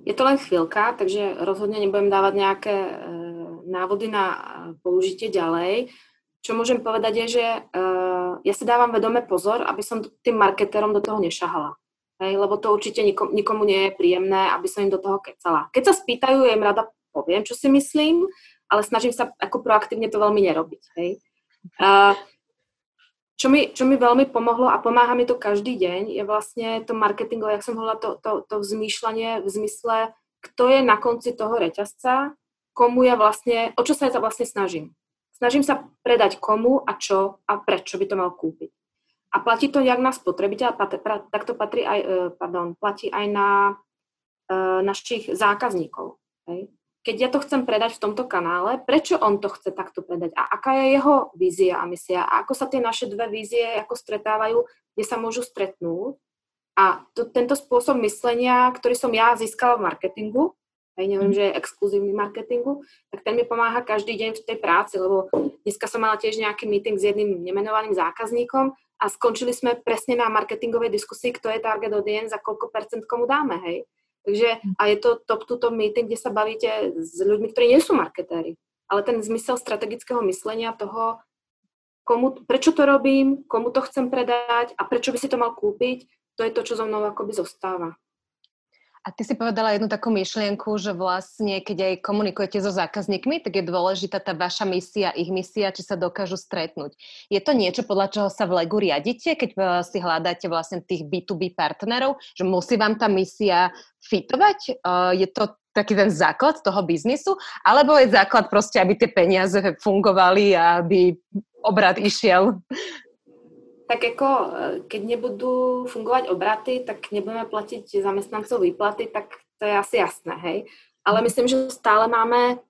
Je to len chvíľka, takže rozhodne nebudem dávať nejaké e, návody na e, použitie ďalej. Čo môžem povedať je, že e, ja si dávam vedome pozor, aby som tým marketerom do toho nešahala. Hej, lebo to určite nikomu, nikomu nie je príjemné, aby som im do toho kecala. Keď sa spýtajú, ja im rada poviem, čo si myslím, ale snažím sa ako proaktívne to veľmi nerobiť. Hej. Uh, čo mi, čo mi veľmi pomohlo a pomáha mi to každý deň, je vlastne to marketingové, jak som hovorila, to, to, to vzmýšľanie v zmysle, kto je na konci toho reťazca, komu ja vlastne, o čo sa ja vlastne snažím. Snažím sa predať komu a čo a prečo by to mal kúpiť. A platí to jak na spotrebiteľa, tak to patrí aj, e, pardon, platí aj na uh, našich zákazníkov. Hej? Keď ja to chcem predať v tomto kanále, prečo on to chce takto predať a aká je jeho vízia a misia a ako sa tie naše dve vízie ako stretávajú, kde sa môžu stretnúť. A to, tento spôsob myslenia, ktorý som ja získala v marketingu, aj neviem, mhm. že je exkluzívny marketingu, tak ten mi pomáha každý deň v tej práci, lebo dneska som mala tiež nejaký meeting s jedným nemenovaným zákazníkom a skončili sme presne na marketingovej diskusii, kto je target audience a koľko percent komu dáme, hej. Takže a je to top to meeting, kde sa bavíte s ľuďmi, ktorí nie sú marketéri. Ale ten zmysel strategického myslenia toho, komu, prečo to robím, komu to chcem predať a prečo by si to mal kúpiť, to je to, čo so mnou akoby zostáva. A ty si povedala jednu takú myšlienku, že vlastne, keď aj komunikujete so zákazníkmi, tak je dôležitá tá vaša misia, ich misia, či sa dokážu stretnúť. Je to niečo, podľa čoho sa v Legu riadite, keď eh, si hľadáte vlastne tých B2B partnerov, že musí vám tá misia fitovať? Eh, je to taký ten základ toho biznisu, alebo je základ proste, aby tie peniaze fungovali a aby obrad išiel tak ako e, keď nebudú fungovať obraty, tak nebudeme platiť zamestnancov výplaty, tak to je asi jasné, hej. Ale mhm. myslím, že stále máme,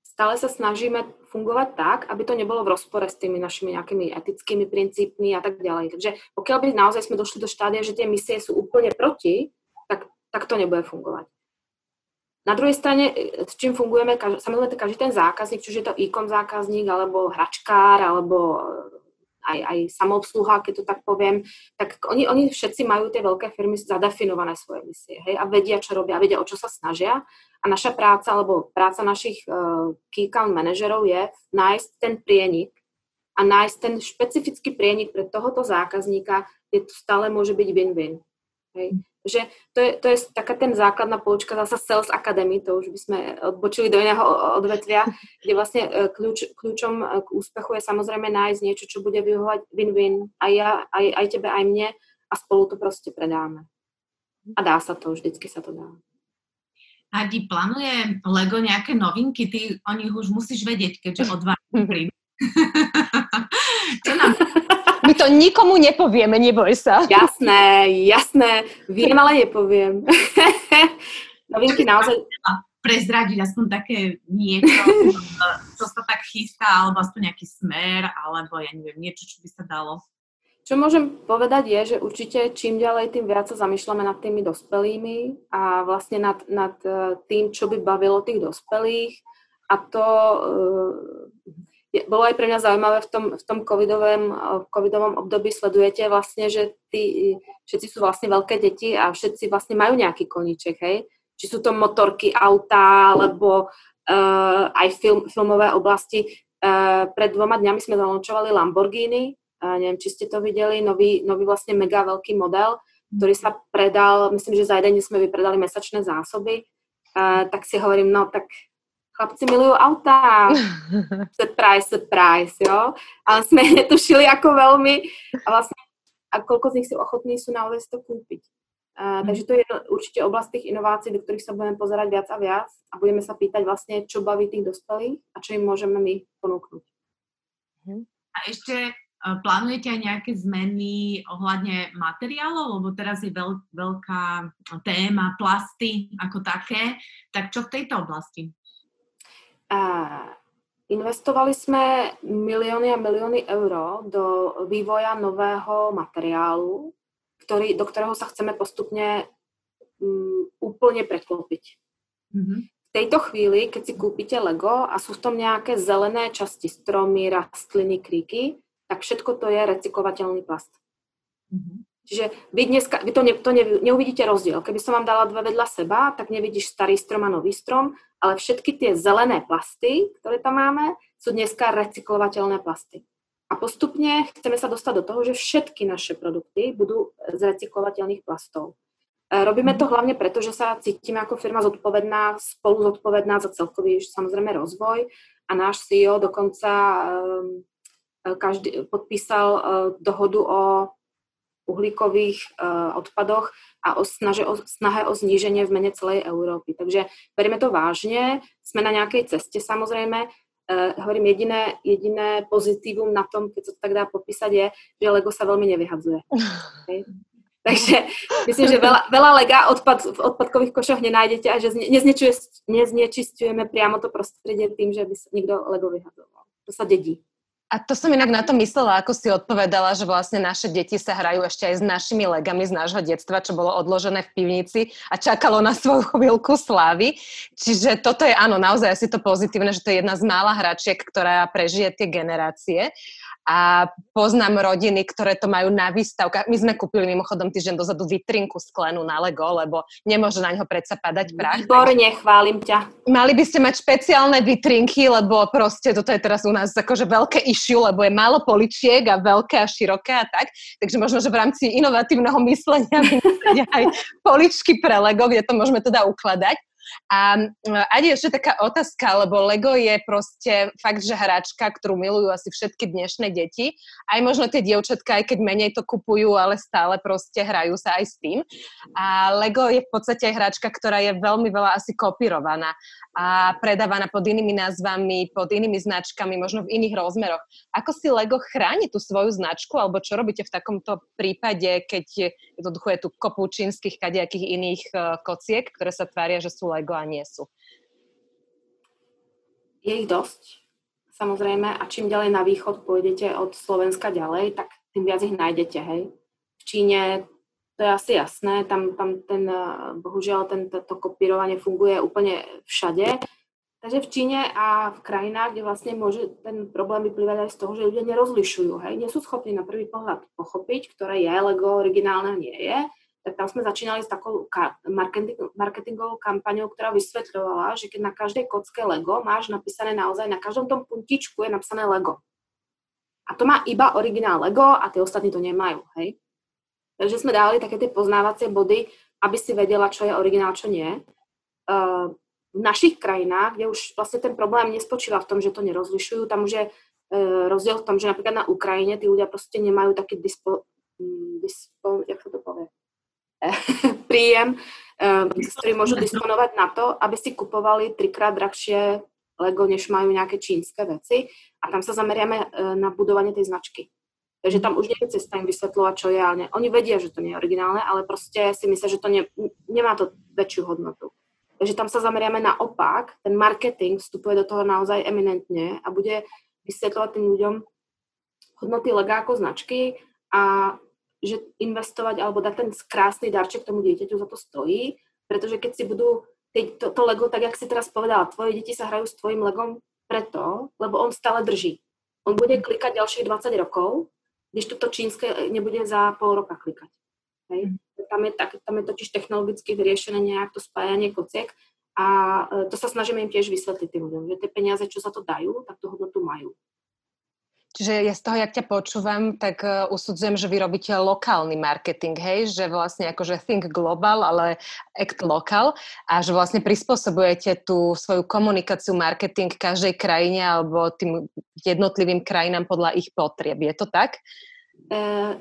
stále sa snažíme fungovať tak, aby to nebolo v rozpore s tými našimi nejakými etickými princípmi a tak ďalej. Takže pokiaľ by naozaj sme došli do štádia, že tie misie sú úplne proti, tak, tak to nebude fungovať. Na druhej strane, e, s čím fungujeme, samozrejme každý ten zákazník, či už je to e-com zákazník, alebo hračkár, alebo aj, aj samoobsluha, keď to tak poviem, tak oni, oni všetci majú tie veľké firmy zadefinované svoje misie hej, a vedia, čo robia, vedia, o čo sa snažia. A naša práca, alebo práca našich uh, key account manažerov je nájsť ten prienik a nájsť ten špecifický prienik pre tohoto zákazníka, kde to stále môže byť win-win. Hej že to je, to je taká ten základná poučka zase Sales Academy, to už by sme odbočili do iného odvetvia, [laughs] kde vlastne e, kľúč, kľúčom e, k úspechu je samozrejme nájsť niečo, čo bude vyhovať win-win aj ja, aj, aj tebe, aj mne a spolu to proste predáme. A dá sa to, vždycky sa to dá. Adi, plánuje Lego nejaké novinky? Ty o nich už musíš vedieť, keďže od vás prídu. Čo nám my to nikomu nepovieme, neboj sa. Jasné, jasné. Viem, ale nepoviem. [laughs] Novinky naozaj... Prezradiť aspoň také niečo, [laughs] čo sa tak chystá, alebo aspoň nejaký smer, alebo ja neviem, niečo, čo by sa dalo. Čo môžem povedať je, že určite čím ďalej, tým viac sa zamýšľame nad tými dospelými a vlastne nad, nad e, tým, čo by bavilo tých dospelých. A to bolo aj pre mňa zaujímavé v tom, v tom covidovém, v covidovom období sledujete vlastne, že tí, všetci sú vlastne veľké deti a všetci vlastne majú nejaký koníček, hej? Či sú to motorky, autá, alebo uh, aj film, filmové oblasti. Uh, pred dvoma dňami sme zalončovali Lamborghini, uh, neviem, či ste to videli, nový, nový vlastne mega veľký model, ktorý sa predal, myslím, že za jeden sme vypredali mesačné zásoby, uh, tak si hovorím, no tak chlapci milujú autá. [laughs] surprise, surprise, jo. Ale sme [laughs] netušili ako veľmi a vlastne a koľko z nich sú ochotní sú naozaj to kúpiť. Uh. Takže to je určite oblasť tých inovácií, do ktorých sa budeme pozerať viac a viac a budeme sa pýtať vlastne, čo baví tých dospelých a čo im môžeme my ponúknuť. Mm. A ešte uh, plánujete aj nejaké zmeny ohľadne materiálov, lebo teraz je veľ, veľká téma plasty ako také. Tak čo v tejto oblasti? Investovali sme milióny a milióny eur do vývoja nového materiálu, ktorý, do ktorého sa chceme postupne um, úplne preklopiť. Mm-hmm. V tejto chvíli, keď si kúpite Lego a sú v tom nejaké zelené časti, stromy, rastliny, kríky, tak všetko to je recyklovateľný plast. Mm-hmm. Čiže vy, dneska, vy to, ne, to ne, neuvidíte rozdiel. Keby som vám dala dve vedľa seba, tak nevidíš starý strom a nový strom, ale všetky tie zelené plasty, ktoré tam máme, sú dneska recyklovateľné plasty. A postupne chceme sa dostať do toho, že všetky naše produkty budú z recyklovateľných plastov. E, robíme to hlavne preto, že sa cítime ako firma zodpovedná, spolu zodpovedná za celkový samozrejme rozvoj a náš CEO dokonca um, každý, podpísal dohodu o uhlíkových uh, odpadoch a o, snaže, o snahe o zníženie v mene celej Európy. Takže berieme to vážne, sme na nejakej ceste samozrejme. Uh, hovorím, jediné, jediné pozitívum na tom, keď sa to tak dá popísať, je, že Lego sa veľmi nevyhadzuje. Okay? [laughs] Takže myslím, že veľa, veľa lega odpad, v odpadkových košoch nenájdete a že neznečistujeme priamo to prostredie tým, že by sa niekto Lego vyhadzoval. To sa dedí. A to som inak na to myslela, ako si odpovedala, že vlastne naše deti sa hrajú ešte aj s našimi legami z nášho detstva, čo bolo odložené v pivnici a čakalo na svoju chvíľku slávy. Čiže toto je áno, naozaj asi to pozitívne, že to je jedna z mála hračiek, ktorá prežije tie generácie a poznám rodiny, ktoré to majú na výstavkách. My sme kúpili mimochodom týždeň dozadu vitrinku sklenú na Lego, lebo nemôže na ňo predsa padať prach. Výborne, chválim ťa. Mali by ste mať špeciálne vitrinky, lebo proste toto je teraz u nás akože veľké issue, lebo je málo poličiek a veľké a široké a tak. Takže možno, že v rámci inovatívneho [laughs] myslenia aj poličky pre Lego, kde to môžeme teda ukladať. A Adi, ešte taká otázka, lebo Lego je proste fakt, že hračka, ktorú milujú asi všetky dnešné deti. Aj možno tie dievčatka, aj keď menej to kupujú, ale stále proste hrajú sa aj s tým. A Lego je v podstate aj hračka, ktorá je veľmi veľa asi kopírovaná a predávaná pod inými názvami, pod inými značkami, možno v iných rozmeroch. Ako si Lego chráni tú svoju značku, alebo čo robíte v takomto prípade, keď jednoducho je tu kopu čínskych kadejakých iných uh, kociek, ktoré sa tvária, že sú Lego a nie sú? Je ich dosť, samozrejme, a čím ďalej na východ pôjdete od Slovenska ďalej, tak tým viac ich nájdete, hej. V Číne to je asi jasné, tam, tam ten, eh, bohužiaľ ten, to, kopírovanie funguje úplne všade. Takže v Číne a v krajinách, kde vlastne môže ten problém vyplývať aj z toho, že ľudia nerozlišujú, hej, nie sú schopní na prvý pohľad pochopiť, ktoré je Lego, originálne nie je, tak tam sme začínali s takou marketing, marketingovou kampaňou, ktorá vysvetľovala, že keď na každej kocke Lego máš napísané naozaj, na každom tom puntičku je napísané Lego. A to má iba originál Lego a tie ostatní to nemajú, hej. Takže sme dali také tie poznávacie body, aby si vedela, čo je originál, čo nie. V našich krajinách, kde už vlastne ten problém nespočíva v tom, že to nerozlišujú, tam už je uh, rozdiel v tom, že napríklad na Ukrajine tí ľudia proste nemajú taký dispo, dispo jak sa to povie, [laughs] príjem, uh, s ktorým môžu disponovať na to, aby si kupovali trikrát drahšie Lego, než majú nejaké čínske veci. A tam sa zameriame uh, na budovanie tej značky. Takže tam už nie je cesta im vysvetľovať, čo je, ale ne. Oni vedia, že to nie je originálne, ale proste si myslia, že to ne, nemá to väčšiu hodnotu. Takže tam sa zameriame na opak, ten marketing vstupuje do toho naozaj eminentne a bude vysvetľovať tým ľuďom hodnoty legáko značky a že investovať alebo dať ten krásny darček tomu dieťaťu za to stojí, pretože keď si budú to, to Lego, tak jak si teraz povedala, tvoje deti sa hrajú s tvojim Legom preto, lebo on stále drží. On bude klikať ďalších 20 rokov, když toto čínske nebude za pol roka klikať. Hej? Mm. Tam, je tak, tam je totiž technologicky vyriešené nejak to spájanie kociek a e, to sa snažíme im tiež vysvetliť tým ľuďom, že tie peniaze, čo za to dajú, tak tú hodnotu majú. Čiže ja z toho, jak ťa počúvam, tak uh, usudzujem, že vy robíte lokálny marketing, hej? Že vlastne akože think global, ale act local a že vlastne prispôsobujete tú svoju komunikáciu, marketing každej krajine alebo tým jednotlivým krajinám podľa ich potrieb. Je to tak? Uh,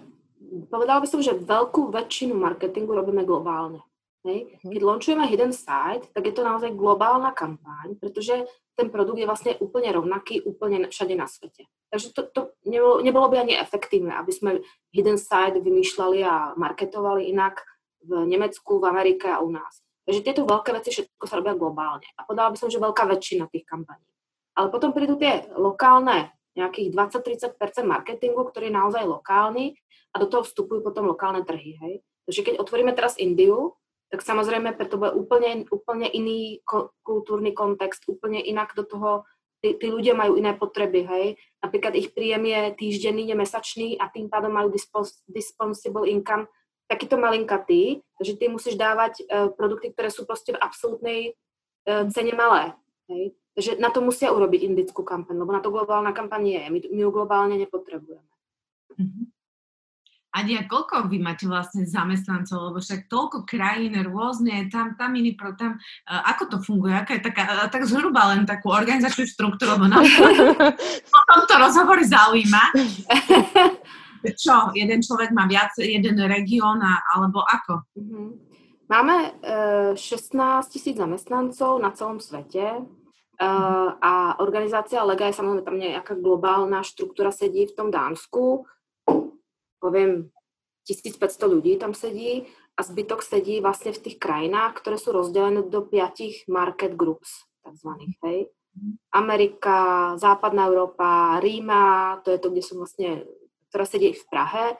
povedala by som, že veľkú väčšinu marketingu robíme globálne. Hej. Mhm. Keď launchujeme Hidden Site, tak je to naozaj globálna kampaň, pretože ten produkt je vlastne úplne rovnaký úplne všade na svete. Takže to, to nebolo, nebolo by ani efektívne, aby sme Hidden Site vymýšľali a marketovali inak v Nemecku, v Amerike a u nás. Takže tieto veľké veci všetko sa robia globálne. A podala by som, že veľká väčšina tých kampaní. Ale potom prídu tie lokálne, nejakých 20-30% marketingu, ktorý je naozaj lokálny a do toho vstupujú potom lokálne trhy. Hej? Takže keď otvoríme teraz Indiu, tak samozrejme preto bude úplne, úplne iný kultúrny kontext, úplne inak do toho tí, tí ľudia majú iné potreby, hej. Napríklad ich príjem je týždenný, nemesačný a tým pádom majú dispos, dispensable income takýto malinkatý, takže ty musíš dávať uh, produkty, ktoré sú proste v absolútnej uh, cene malé. Hej. Takže na to musia urobiť indickú kampaň, lebo na to globálna kampaň je. My, my ju globálne nepotrebujeme. Mm-hmm. Adia, koľko vy máte vlastne zamestnancov, lebo však toľko krajín rôzne, tam, tam iný pro tam, uh, ako to funguje, aká je taká, uh, tak zhruba len takú organizačnú štruktúru, lebo nás [laughs] o tomto rozhovory zaujíma. Čo, jeden človek má viac, jeden región, alebo ako? Mm-hmm. Máme uh, 16 tisíc zamestnancov na celom svete uh, a organizácia Lega je samozrejme tam nejaká globálna štruktúra sedí v tom Dánsku, poviem, 1500 ľudí tam sedí a zbytok sedí vlastne v tých krajinách, ktoré sú rozdelené do piatich market groups, takzvaných, hej. Amerika, Západná Európa, Ríma, to je to, kde sú vlastne, ktorá sedí v Prahe,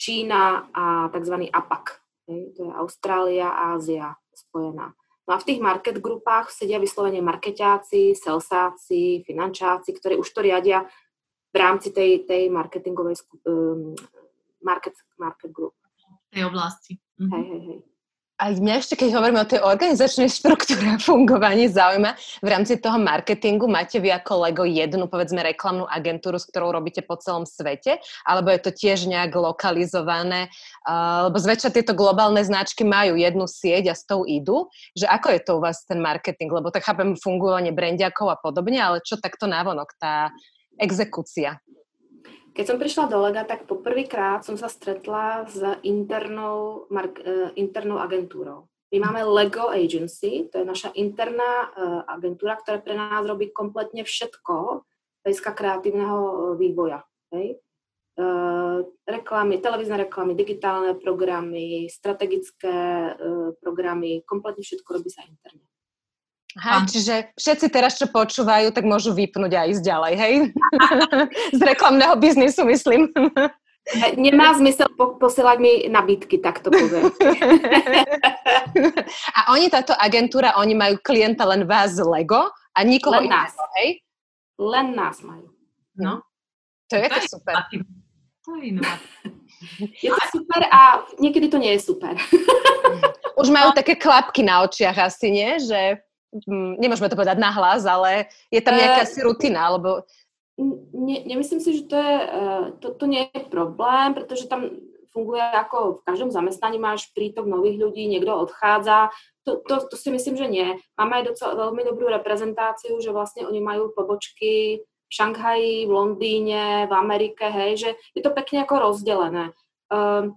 Čína a tzv. APAC, hej, to je Austrália, Ázia spojená. No a v tých market grupách sedia vyslovene marketáci, selsáci, finančáci, ktorí už to riadia v rámci tej, tej marketingovej um, market, market group. V tej oblasti. Mhm. Hej, hej, hej. A mňa ešte, keď hovoríme o tej organizačnej [laughs] štruktúre a fungovaní, zaujíma, v rámci toho marketingu máte vy ako Lego jednu, povedzme, reklamnú agentúru, s ktorou robíte po celom svete, alebo je to tiež nejak lokalizované, uh, lebo zväčša tieto globálne značky majú jednu sieť a s tou idú, že ako je to u vás ten marketing, lebo tak chápem fungovanie brandiakov a podobne, ale čo takto návonok, tá exekúcia? Keď som prišla do Lega, tak poprvýkrát som sa stretla s internou, mark, uh, internou agentúrou. My máme Lego Agency, to je naša interná uh, agentúra, ktorá pre nás robí kompletne všetko hľadiska kreatívneho e, vývoja. Hej? Reklamy, televízne reklamy, digitálne programy, strategické programy, kompletne všetko robí sa interne. Aha, čiže všetci teraz, čo počúvajú, tak môžu vypnúť a ísť ďalej, hej? [laughs] Z reklamného biznisu, myslím. Nemá zmysel po- posielať mi nabídky, tak to poviem. [laughs] a oni, táto agentúra, oni majú klienta len vás z Lego a nikoho len nás. Iného, hej? Len nás majú. No. To je to super. To je Je to super a niekedy to nie je super. Už majú také klapky na očiach asi, nie? Že nemôžeme to povedať nahlas, ale je tam nejaká uh, si rutina, alebo... Ne, nemyslím si, že to, je, uh, to, to nie je problém, pretože tam funguje ako v každom zamestnaní, máš prítok nových ľudí, niekto odchádza, to, to, to si myslím, že nie. Máme aj docela veľmi dobrú reprezentáciu, že vlastne oni majú pobočky v Šanghaji, v Londýne, v Amerike, hej, že je to pekne ako rozdelené. Um,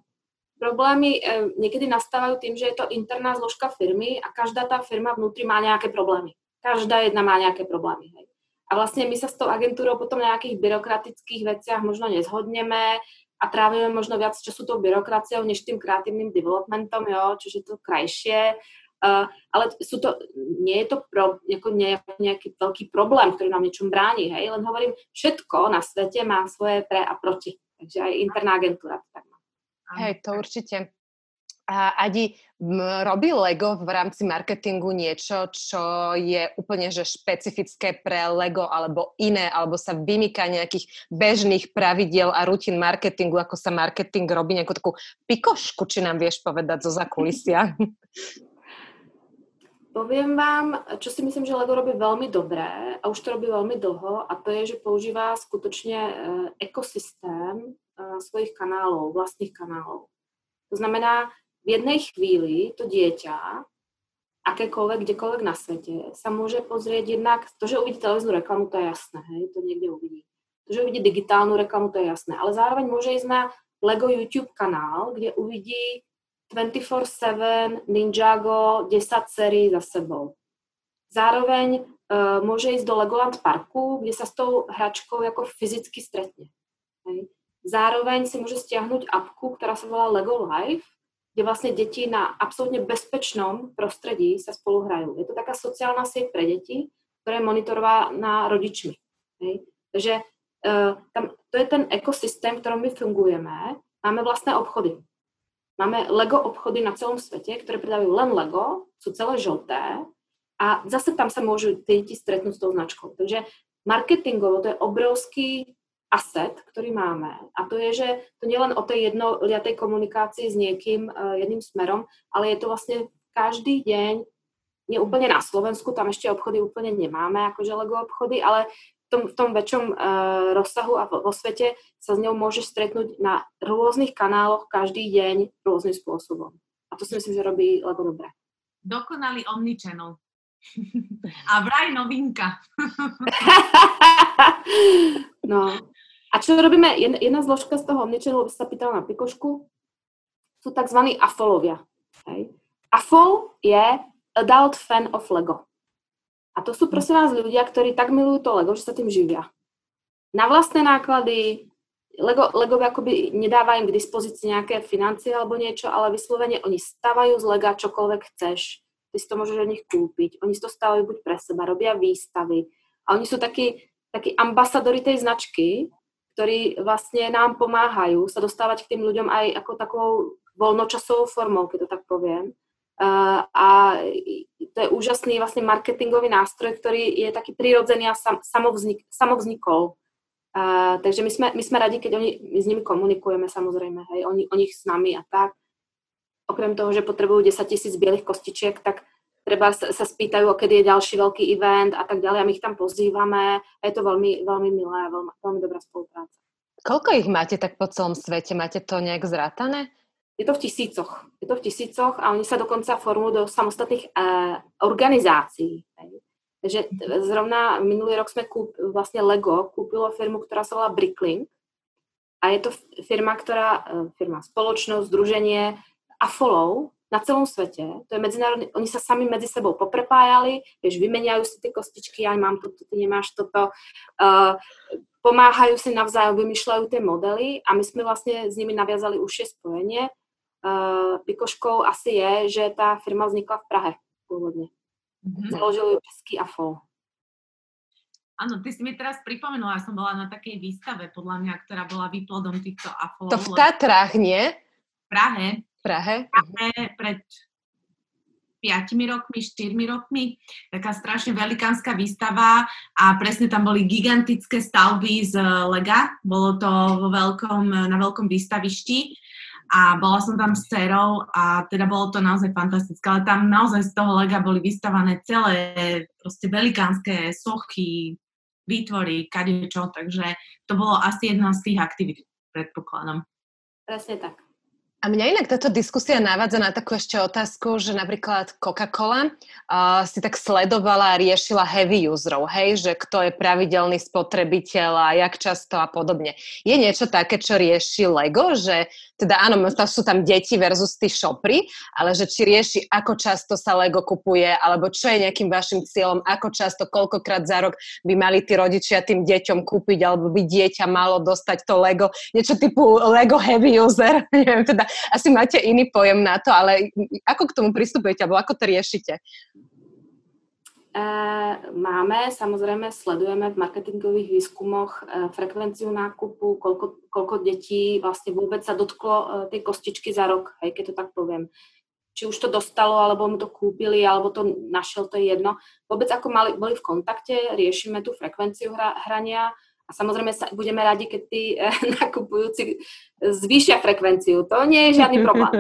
Problémy e, niekedy nastávajú tým, že je to interná zložka firmy a každá tá firma vnútri má nejaké problémy. Každá jedna má nejaké problémy. Hej. A vlastne my sa s tou agentúrou potom na nejakých byrokratických veciach možno nezhodneme a trávime možno viac času tou byrokraciou, než tým kreatívnym developmentom, jo, čiže to krajšie. Uh, ale sú to, nie je to pro, ako nie, nejaký veľký problém, ktorý nám niečom bráni, hej, len hovorím, všetko na svete má svoje pre a proti. Takže aj interná agentúra tak. Hej, to určite. A Adi, robí Lego v rámci marketingu niečo, čo je úplne že špecifické pre Lego alebo iné, alebo sa vymýka nejakých bežných pravidiel a rutín marketingu, ako sa marketing robí, nejakú takú pikošku, či nám vieš povedať zo zakulisia? [laughs] Poviem vám, čo si myslím, že Lego robí veľmi dobré a už to robí veľmi dlho a to je, že používa skutočne e, ekosystém svojich kanálov, vlastných kanálov. To znamená, v jednej chvíli to dieťa, akékoľvek, kdekoľvek na svete, sa môže pozrieť jednak, to, že uvidí televíznu reklamu, to je jasné, hej, to niekde uvidí. To, že uvidí digitálnu reklamu, to je jasné. Ale zároveň môže ísť na Lego YouTube kanál, kde uvidí 24-7 Ninjago 10 sérií za sebou. Zároveň uh, môže ísť do Legoland parku, kde sa s tou hračkou ako fyzicky stretne. Hej. Zároveň si môže stiahnuť apku, ktorá sa volá Lego Life, kde vlastne deti na absolútne bezpečnom prostredí sa spolu hrajú. Je to taká sociálna sieť pre deti, ktorá je monitorovaná rodičmi. Hej. Takže uh, tam, to je ten ekosystém, v ktorom my fungujeme. Máme vlastné obchody. Máme Lego obchody na celom svete, ktoré predávajú len Lego, sú celé žlté a zase tam sa môžu tie deti stretnúť s tou značkou. Takže marketingovo to je obrovský asset, ktorý máme. A to je, že to nie len o tej jednoliatej komunikácii s niekým uh, jedným smerom, ale je to vlastne každý deň, nie úplne na Slovensku, tam ešte obchody úplne nemáme, akože Lego obchody, ale v tom, v tom väčšom uh, rozsahu a vo, svete sa s ňou môžeš stretnúť na rôznych kanáloch každý deň rôznym spôsobom. A to si myslím, že robí Lego dobre. Dokonalý omnichannel. [laughs] A vraj novinka. [laughs] [laughs] no, a čo robíme, jedna zložka z toho omnichannelu, by sa pýtala na pikošku, sú tzv. afolovia. Hej. Afol je adult fan of Lego. A to sú prosím vás ľudia, ktorí tak milujú to Lego, že sa tým živia. Na vlastné náklady, Lego, Lego akoby nedáva im k dispozícii nejaké financie alebo niečo, ale vyslovene oni stavajú z Lega čokoľvek chceš. Ty si to môžeš od nich kúpiť. Oni si to stavajú buď pre seba, robia výstavy. A oni sú takí, takí ambasadori tej značky, ktorí vlastne nám pomáhajú sa dostávať k tým ľuďom aj ako takou voľnočasovou formou, keď to tak poviem. A to je úžasný vlastne marketingový nástroj, ktorý je taký prirodzený a sam, samovznik, samovznikol. Uh, takže my sme, my sme radi, keď oni, my s nimi komunikujeme samozrejme, hej, oni, oni s nami a tak. Okrem toho, že potrebujú 10 tisíc bielých kostičiek, tak treba sa, sa spýtajú, kedy je ďalší veľký event a tak ďalej a my ich tam pozývame a je to veľmi, veľmi milé a veľmi, veľmi dobrá spolupráca. Koľko ich máte tak po celom svete? Máte to nejak zrátané? Je to v tisícoch. Je to v tisícoch a oni sa dokonca formujú do samostatných uh, organizácií. Hej. Takže zrovna minulý rok sme kúp, vlastne Lego kúpilo firmu, ktorá sa volá Bricklink a je to firma, ktorá, e, firma, spoločnosť, združenie a follow na celom svete. To je medzinárodný, oni sa sami medzi sebou poprepájali, vieš, vymeniajú si tie kostičky, ja mám toto, ty nemáš toto. Uh, pomáhajú si navzájom, vymýšľajú tie modely a my sme vlastne s nimi naviazali užšie spojenie. Uh, Pikoškou asi je, že tá firma vznikla v Prahe pôvodne. Mm-hmm. Založil ju Český AFO. Áno, ty si mi teraz pripomenula, ja som bola na takej výstave, podľa mňa, ktorá bola výplodom týchto AFO. To v Tatrách, nie? V Prahe. Prahe? Prahe pred piatimi rokmi, štyrmi rokmi, taká strašne velikánska výstava a presne tam boli gigantické stavby z lega. Bolo to vo veľkom, na veľkom výstavišti a bola som tam s dcerou a teda bolo to naozaj fantastické, ale tam naozaj z toho lega boli vystavané celé proste velikánske sochy, výtvory, kadečo, takže to bolo asi jedna z tých aktivít, predpokladom. Presne tak. A mňa inak táto diskusia navádza na takú ešte otázku, že napríklad Coca-Cola uh, si tak sledovala a riešila heavy userov, hej, že kto je pravidelný spotrebiteľ a jak často a podobne. Je niečo také, čo rieši Lego, že teda áno, sú tam deti versus tí šopry, ale že či rieši, ako často sa Lego kupuje, alebo čo je nejakým vašim cieľom, ako často, koľkokrát za rok by mali tí rodičia tým deťom kúpiť, alebo by dieťa malo dostať to Lego, niečo typu Lego heavy user, [laughs] neviem, teda asi máte iný pojem na to, ale ako k tomu pristupujete, alebo ako to riešite? máme, samozrejme sledujeme v marketingových výskumoch frekvenciu nákupu, koľko, koľko detí vlastne vôbec sa dotklo tej kostičky za rok, hej, keď to tak poviem či už to dostalo, alebo mu to kúpili, alebo to našiel, to je jedno. Vôbec ako mali, boli v kontakte, riešime tú frekvenciu hra, hrania a samozrejme sa, budeme radi, keď tí eh, [laughs] nakupujúci zvýšia frekvenciu. To nie je žiadny problém.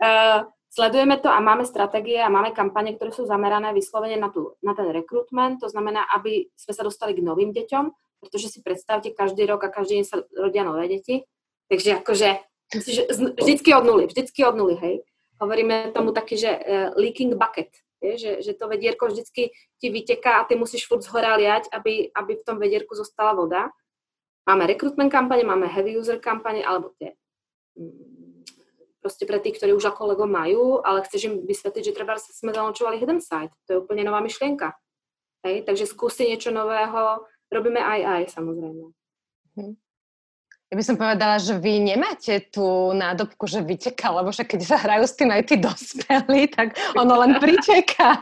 uh, [laughs] sledujeme to a máme stratégie a máme kampane, ktoré sú zamerané vyslovene na, tú, na ten rekrutment, to znamená, aby sme sa dostali k novým deťom, pretože si predstavte, každý rok a každý deň sa rodia nové deti. Takže akože, vždycky od nuly, vždycky od nuly, hej hovoríme tomu taky, že uh, leaking bucket, je, že, že to vedierko vždycky ti vyteká a ty musíš furt zhora liať, aby, aby v tom vedierku zostala voda. Máme rekrutment kampane, máme heavy user kampane, alebo tie mm, proste pre tých, ktorí už ako Lego majú, ale chceš im vysvetliť, že treba sme zalončovali hidden site. To je úplne nová myšlienka. Hej? Takže skúsi niečo nového, robíme aj aj samozrejme. Hm. Ja by som povedala, že vy nemáte tú nádobku, že vyteká, lebo však keď sa hrajú s tým aj tí dospelí, [laughs] tak ono len priteká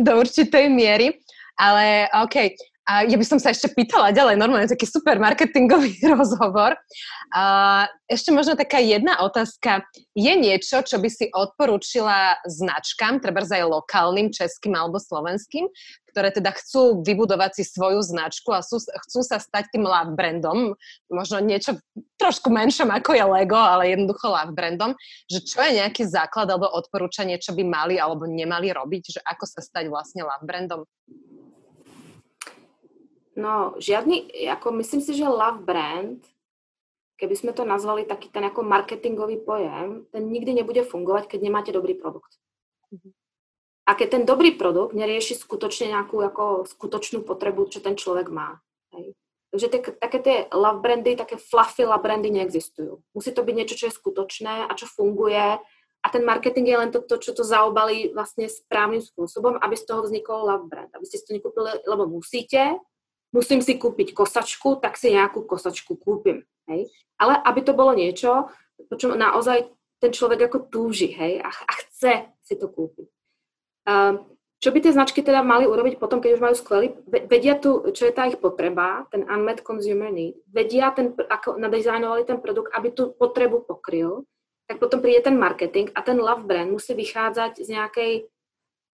do určitej miery. Ale OK, a ja by som sa ešte pýtala ďalej, normálne taký super marketingový [laughs] rozhovor. A ešte možno taká jedna otázka. Je niečo, čo by si odporúčila značkám, treba aj lokálnym, českým alebo slovenským, ktoré teda chcú vybudovať si svoju značku a sú, chcú sa stať tým love brandom, možno niečo trošku menšom ako je Lego, ale jednoducho love brandom, že čo je nejaký základ alebo odporúčanie, čo by mali alebo nemali robiť, že ako sa stať vlastne love brandom? No, žiadny, ako myslím si, že love brand, keby sme to nazvali taký ten ako marketingový pojem, ten nikdy nebude fungovať, keď nemáte dobrý produkt. A keď ten dobrý produkt nerieši skutočne nejakú ako skutočnú potrebu, čo ten človek má. Hej. Takže tie, také tie love brandy, také fluffy love brandy neexistujú. Musí to byť niečo, čo je skutočné a čo funguje a ten marketing je len to, to, čo to zaobalí vlastne správnym spôsobom, aby z toho vznikol love brand. Aby ste si to nekúpili, lebo musíte, musím si kúpiť kosačku, tak si nejakú kosačku kúpim. Hej? Ale aby to bolo niečo, po čom naozaj ten človek ako túži hej? A, a chce si to kúpiť. Čo by tie značky teda mali urobiť potom, keď už majú skvelý, vedia tu, čo je tá ich potreba, ten unmet consumer need, vedia, ten, ako nadizajnovali ten produkt, aby tu potrebu pokryl, tak potom príde ten marketing a ten love brand musí vychádzať z nejakej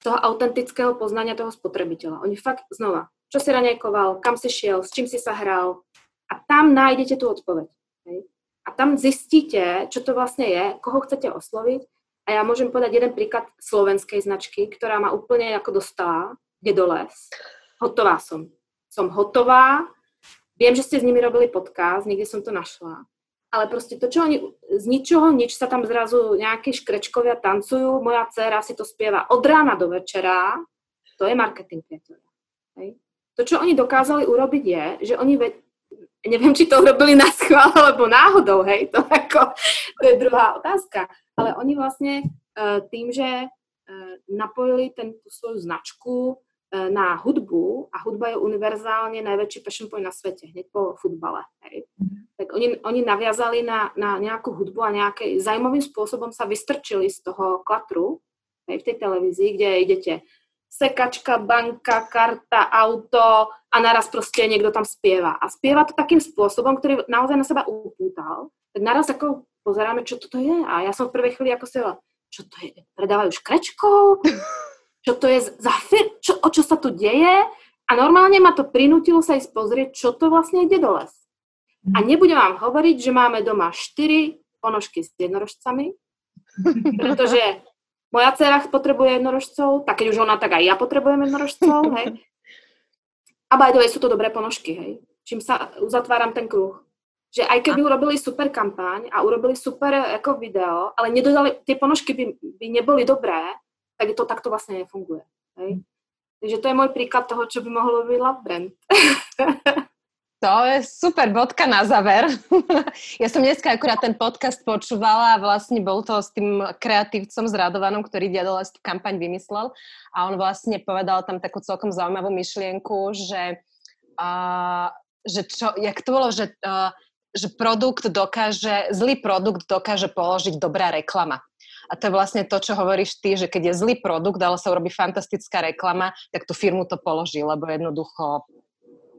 toho autentického poznania toho spotrebiteľa. Oni fakt znova čo si raňajkoval, kam si šiel, s čím si sa hral. A tam nájdete tú odpoveď. Hej? A tam zistíte, čo to vlastne je, koho chcete osloviť. A ja môžem povedať jeden príklad slovenskej značky, ktorá ma úplne ako dostala, les. Hotová som. Som hotová. Viem, že ste s nimi robili podcast, niekde som to našla. Ale proste to, čo oni, z ničoho nič sa tam zrazu nejakí škrečkovia tancujú, moja dcera si to spieva od rána do večera, to je marketing, priateľa. To, čo oni dokázali urobiť je, že oni, neviem, či to urobili na schvál alebo náhodou, hej, to, ako, to je druhá otázka, ale oni vlastne uh, tým, že uh, napojili ten, tú svoju značku uh, na hudbu a hudba je univerzálne najväčší passion point na svete, hneď po futbale, hej. Tak oni, oni naviazali na, na nejakú hudbu a nejaký zaujímavým spôsobom sa vystrčili z toho klatru, hej, v tej televízii, kde idete sekačka, banka, karta, auto a naraz proste niekto tam spieva. A spieva to takým spôsobom, ktorý naozaj na seba upútal. Tak naraz ako pozeráme, čo toto je. A ja som v prvej chvíli ako si čo to je? Predávajú škrečkov? Čo to je za fir- čo, o čo sa tu deje? A normálne ma to prinútilo sa ísť pozrieť, čo to vlastne ide do les. A nebudem vám hovoriť, že máme doma 4 ponožky s jednorožcami, pretože moja dcera potrebuje jednorožcov, tak keď už ona, tak aj ja potrebujem jednorožcov, [laughs] hej. A by the way, sú to dobré ponožky, hej. Čím sa uzatváram ten kruh. Že aj keby urobili super kampaň a urobili super ako video, ale nedodali, tie ponožky by, by neboli dobré, tak to takto vlastne nefunguje. Hej. Takže to je môj príklad toho, čo by mohlo byť love brand. [laughs] To je super bodka na záver. [laughs] ja som dneska akurát ten podcast počúvala a vlastne bol to s tým kreatívcom Radovanom, ktorý tú kampaň vymyslel a on vlastne povedal tam takú celkom zaujímavú myšlienku, že, uh, že čo, jak to bolo, že, uh, že produkt dokáže, zlý produkt dokáže položiť dobrá reklama. A to je vlastne to, čo hovoríš ty, že keď je zlý produkt, ale sa urobí fantastická reklama, tak tú firmu to položí, lebo jednoducho...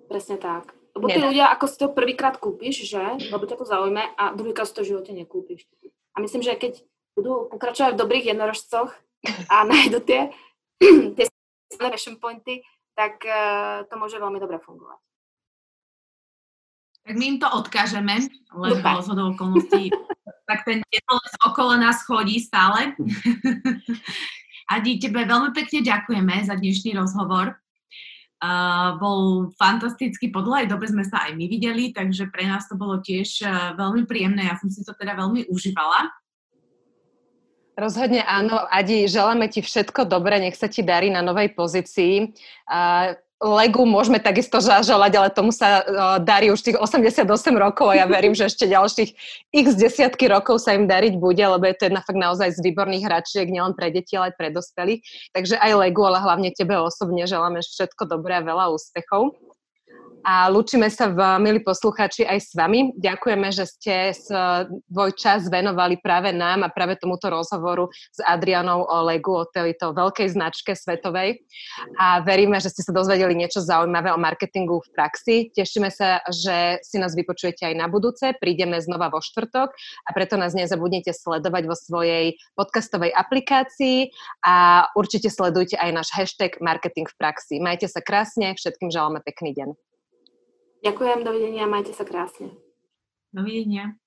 Presne tak. Lebo tí ľudia, ako si to prvýkrát kúpiš, že? Lebo ťa to zaujme a druhýkrát si to v živote nekúpiš. A myslím, že keď budú pokračovať v dobrých jednorožcoch a [laughs] nájdu tie, [clears throat] tie fashion pointy, tak uh, to môže veľmi dobre fungovať. Tak my im to odkážeme, lebo z okolností [laughs] tak ten jednoles okolo nás chodí stále. [laughs] Adi, tebe veľmi pekne ďakujeme za dnešný rozhovor. Uh, bol fantastický, po dlhej dobe sme sa aj my videli, takže pre nás to bolo tiež uh, veľmi príjemné. Ja som si to teda veľmi užívala. Rozhodne áno. Adi, želáme ti všetko dobré, nech sa ti darí na novej pozícii. Uh, Legu môžeme takisto zaželať, ale tomu sa uh, darí už tých 88 rokov a ja verím, že ešte ďalších x desiatky rokov sa im dariť bude, lebo je to jedna fakt naozaj z výborných hračiek, nielen pre deti, ale aj pre dospelých. Takže aj Legu, ale hlavne tebe osobne želáme všetko dobré a veľa úspechov a lúčime sa, v, milí poslucháči, aj s vami. Ďakujeme, že ste svoj čas venovali práve nám a práve tomuto rozhovoru s Adrianou o Legu, o tejto veľkej značke svetovej. A veríme, že ste sa dozvedeli niečo zaujímavé o marketingu v praxi. Tešíme sa, že si nás vypočujete aj na budúce. Prídeme znova vo štvrtok a preto nás nezabudnite sledovať vo svojej podcastovej aplikácii a určite sledujte aj náš hashtag marketing v praxi. Majte sa krásne, všetkým želáme pekný deň. Ďakujem, dovidenia, majte sa krásne. Dovidenia.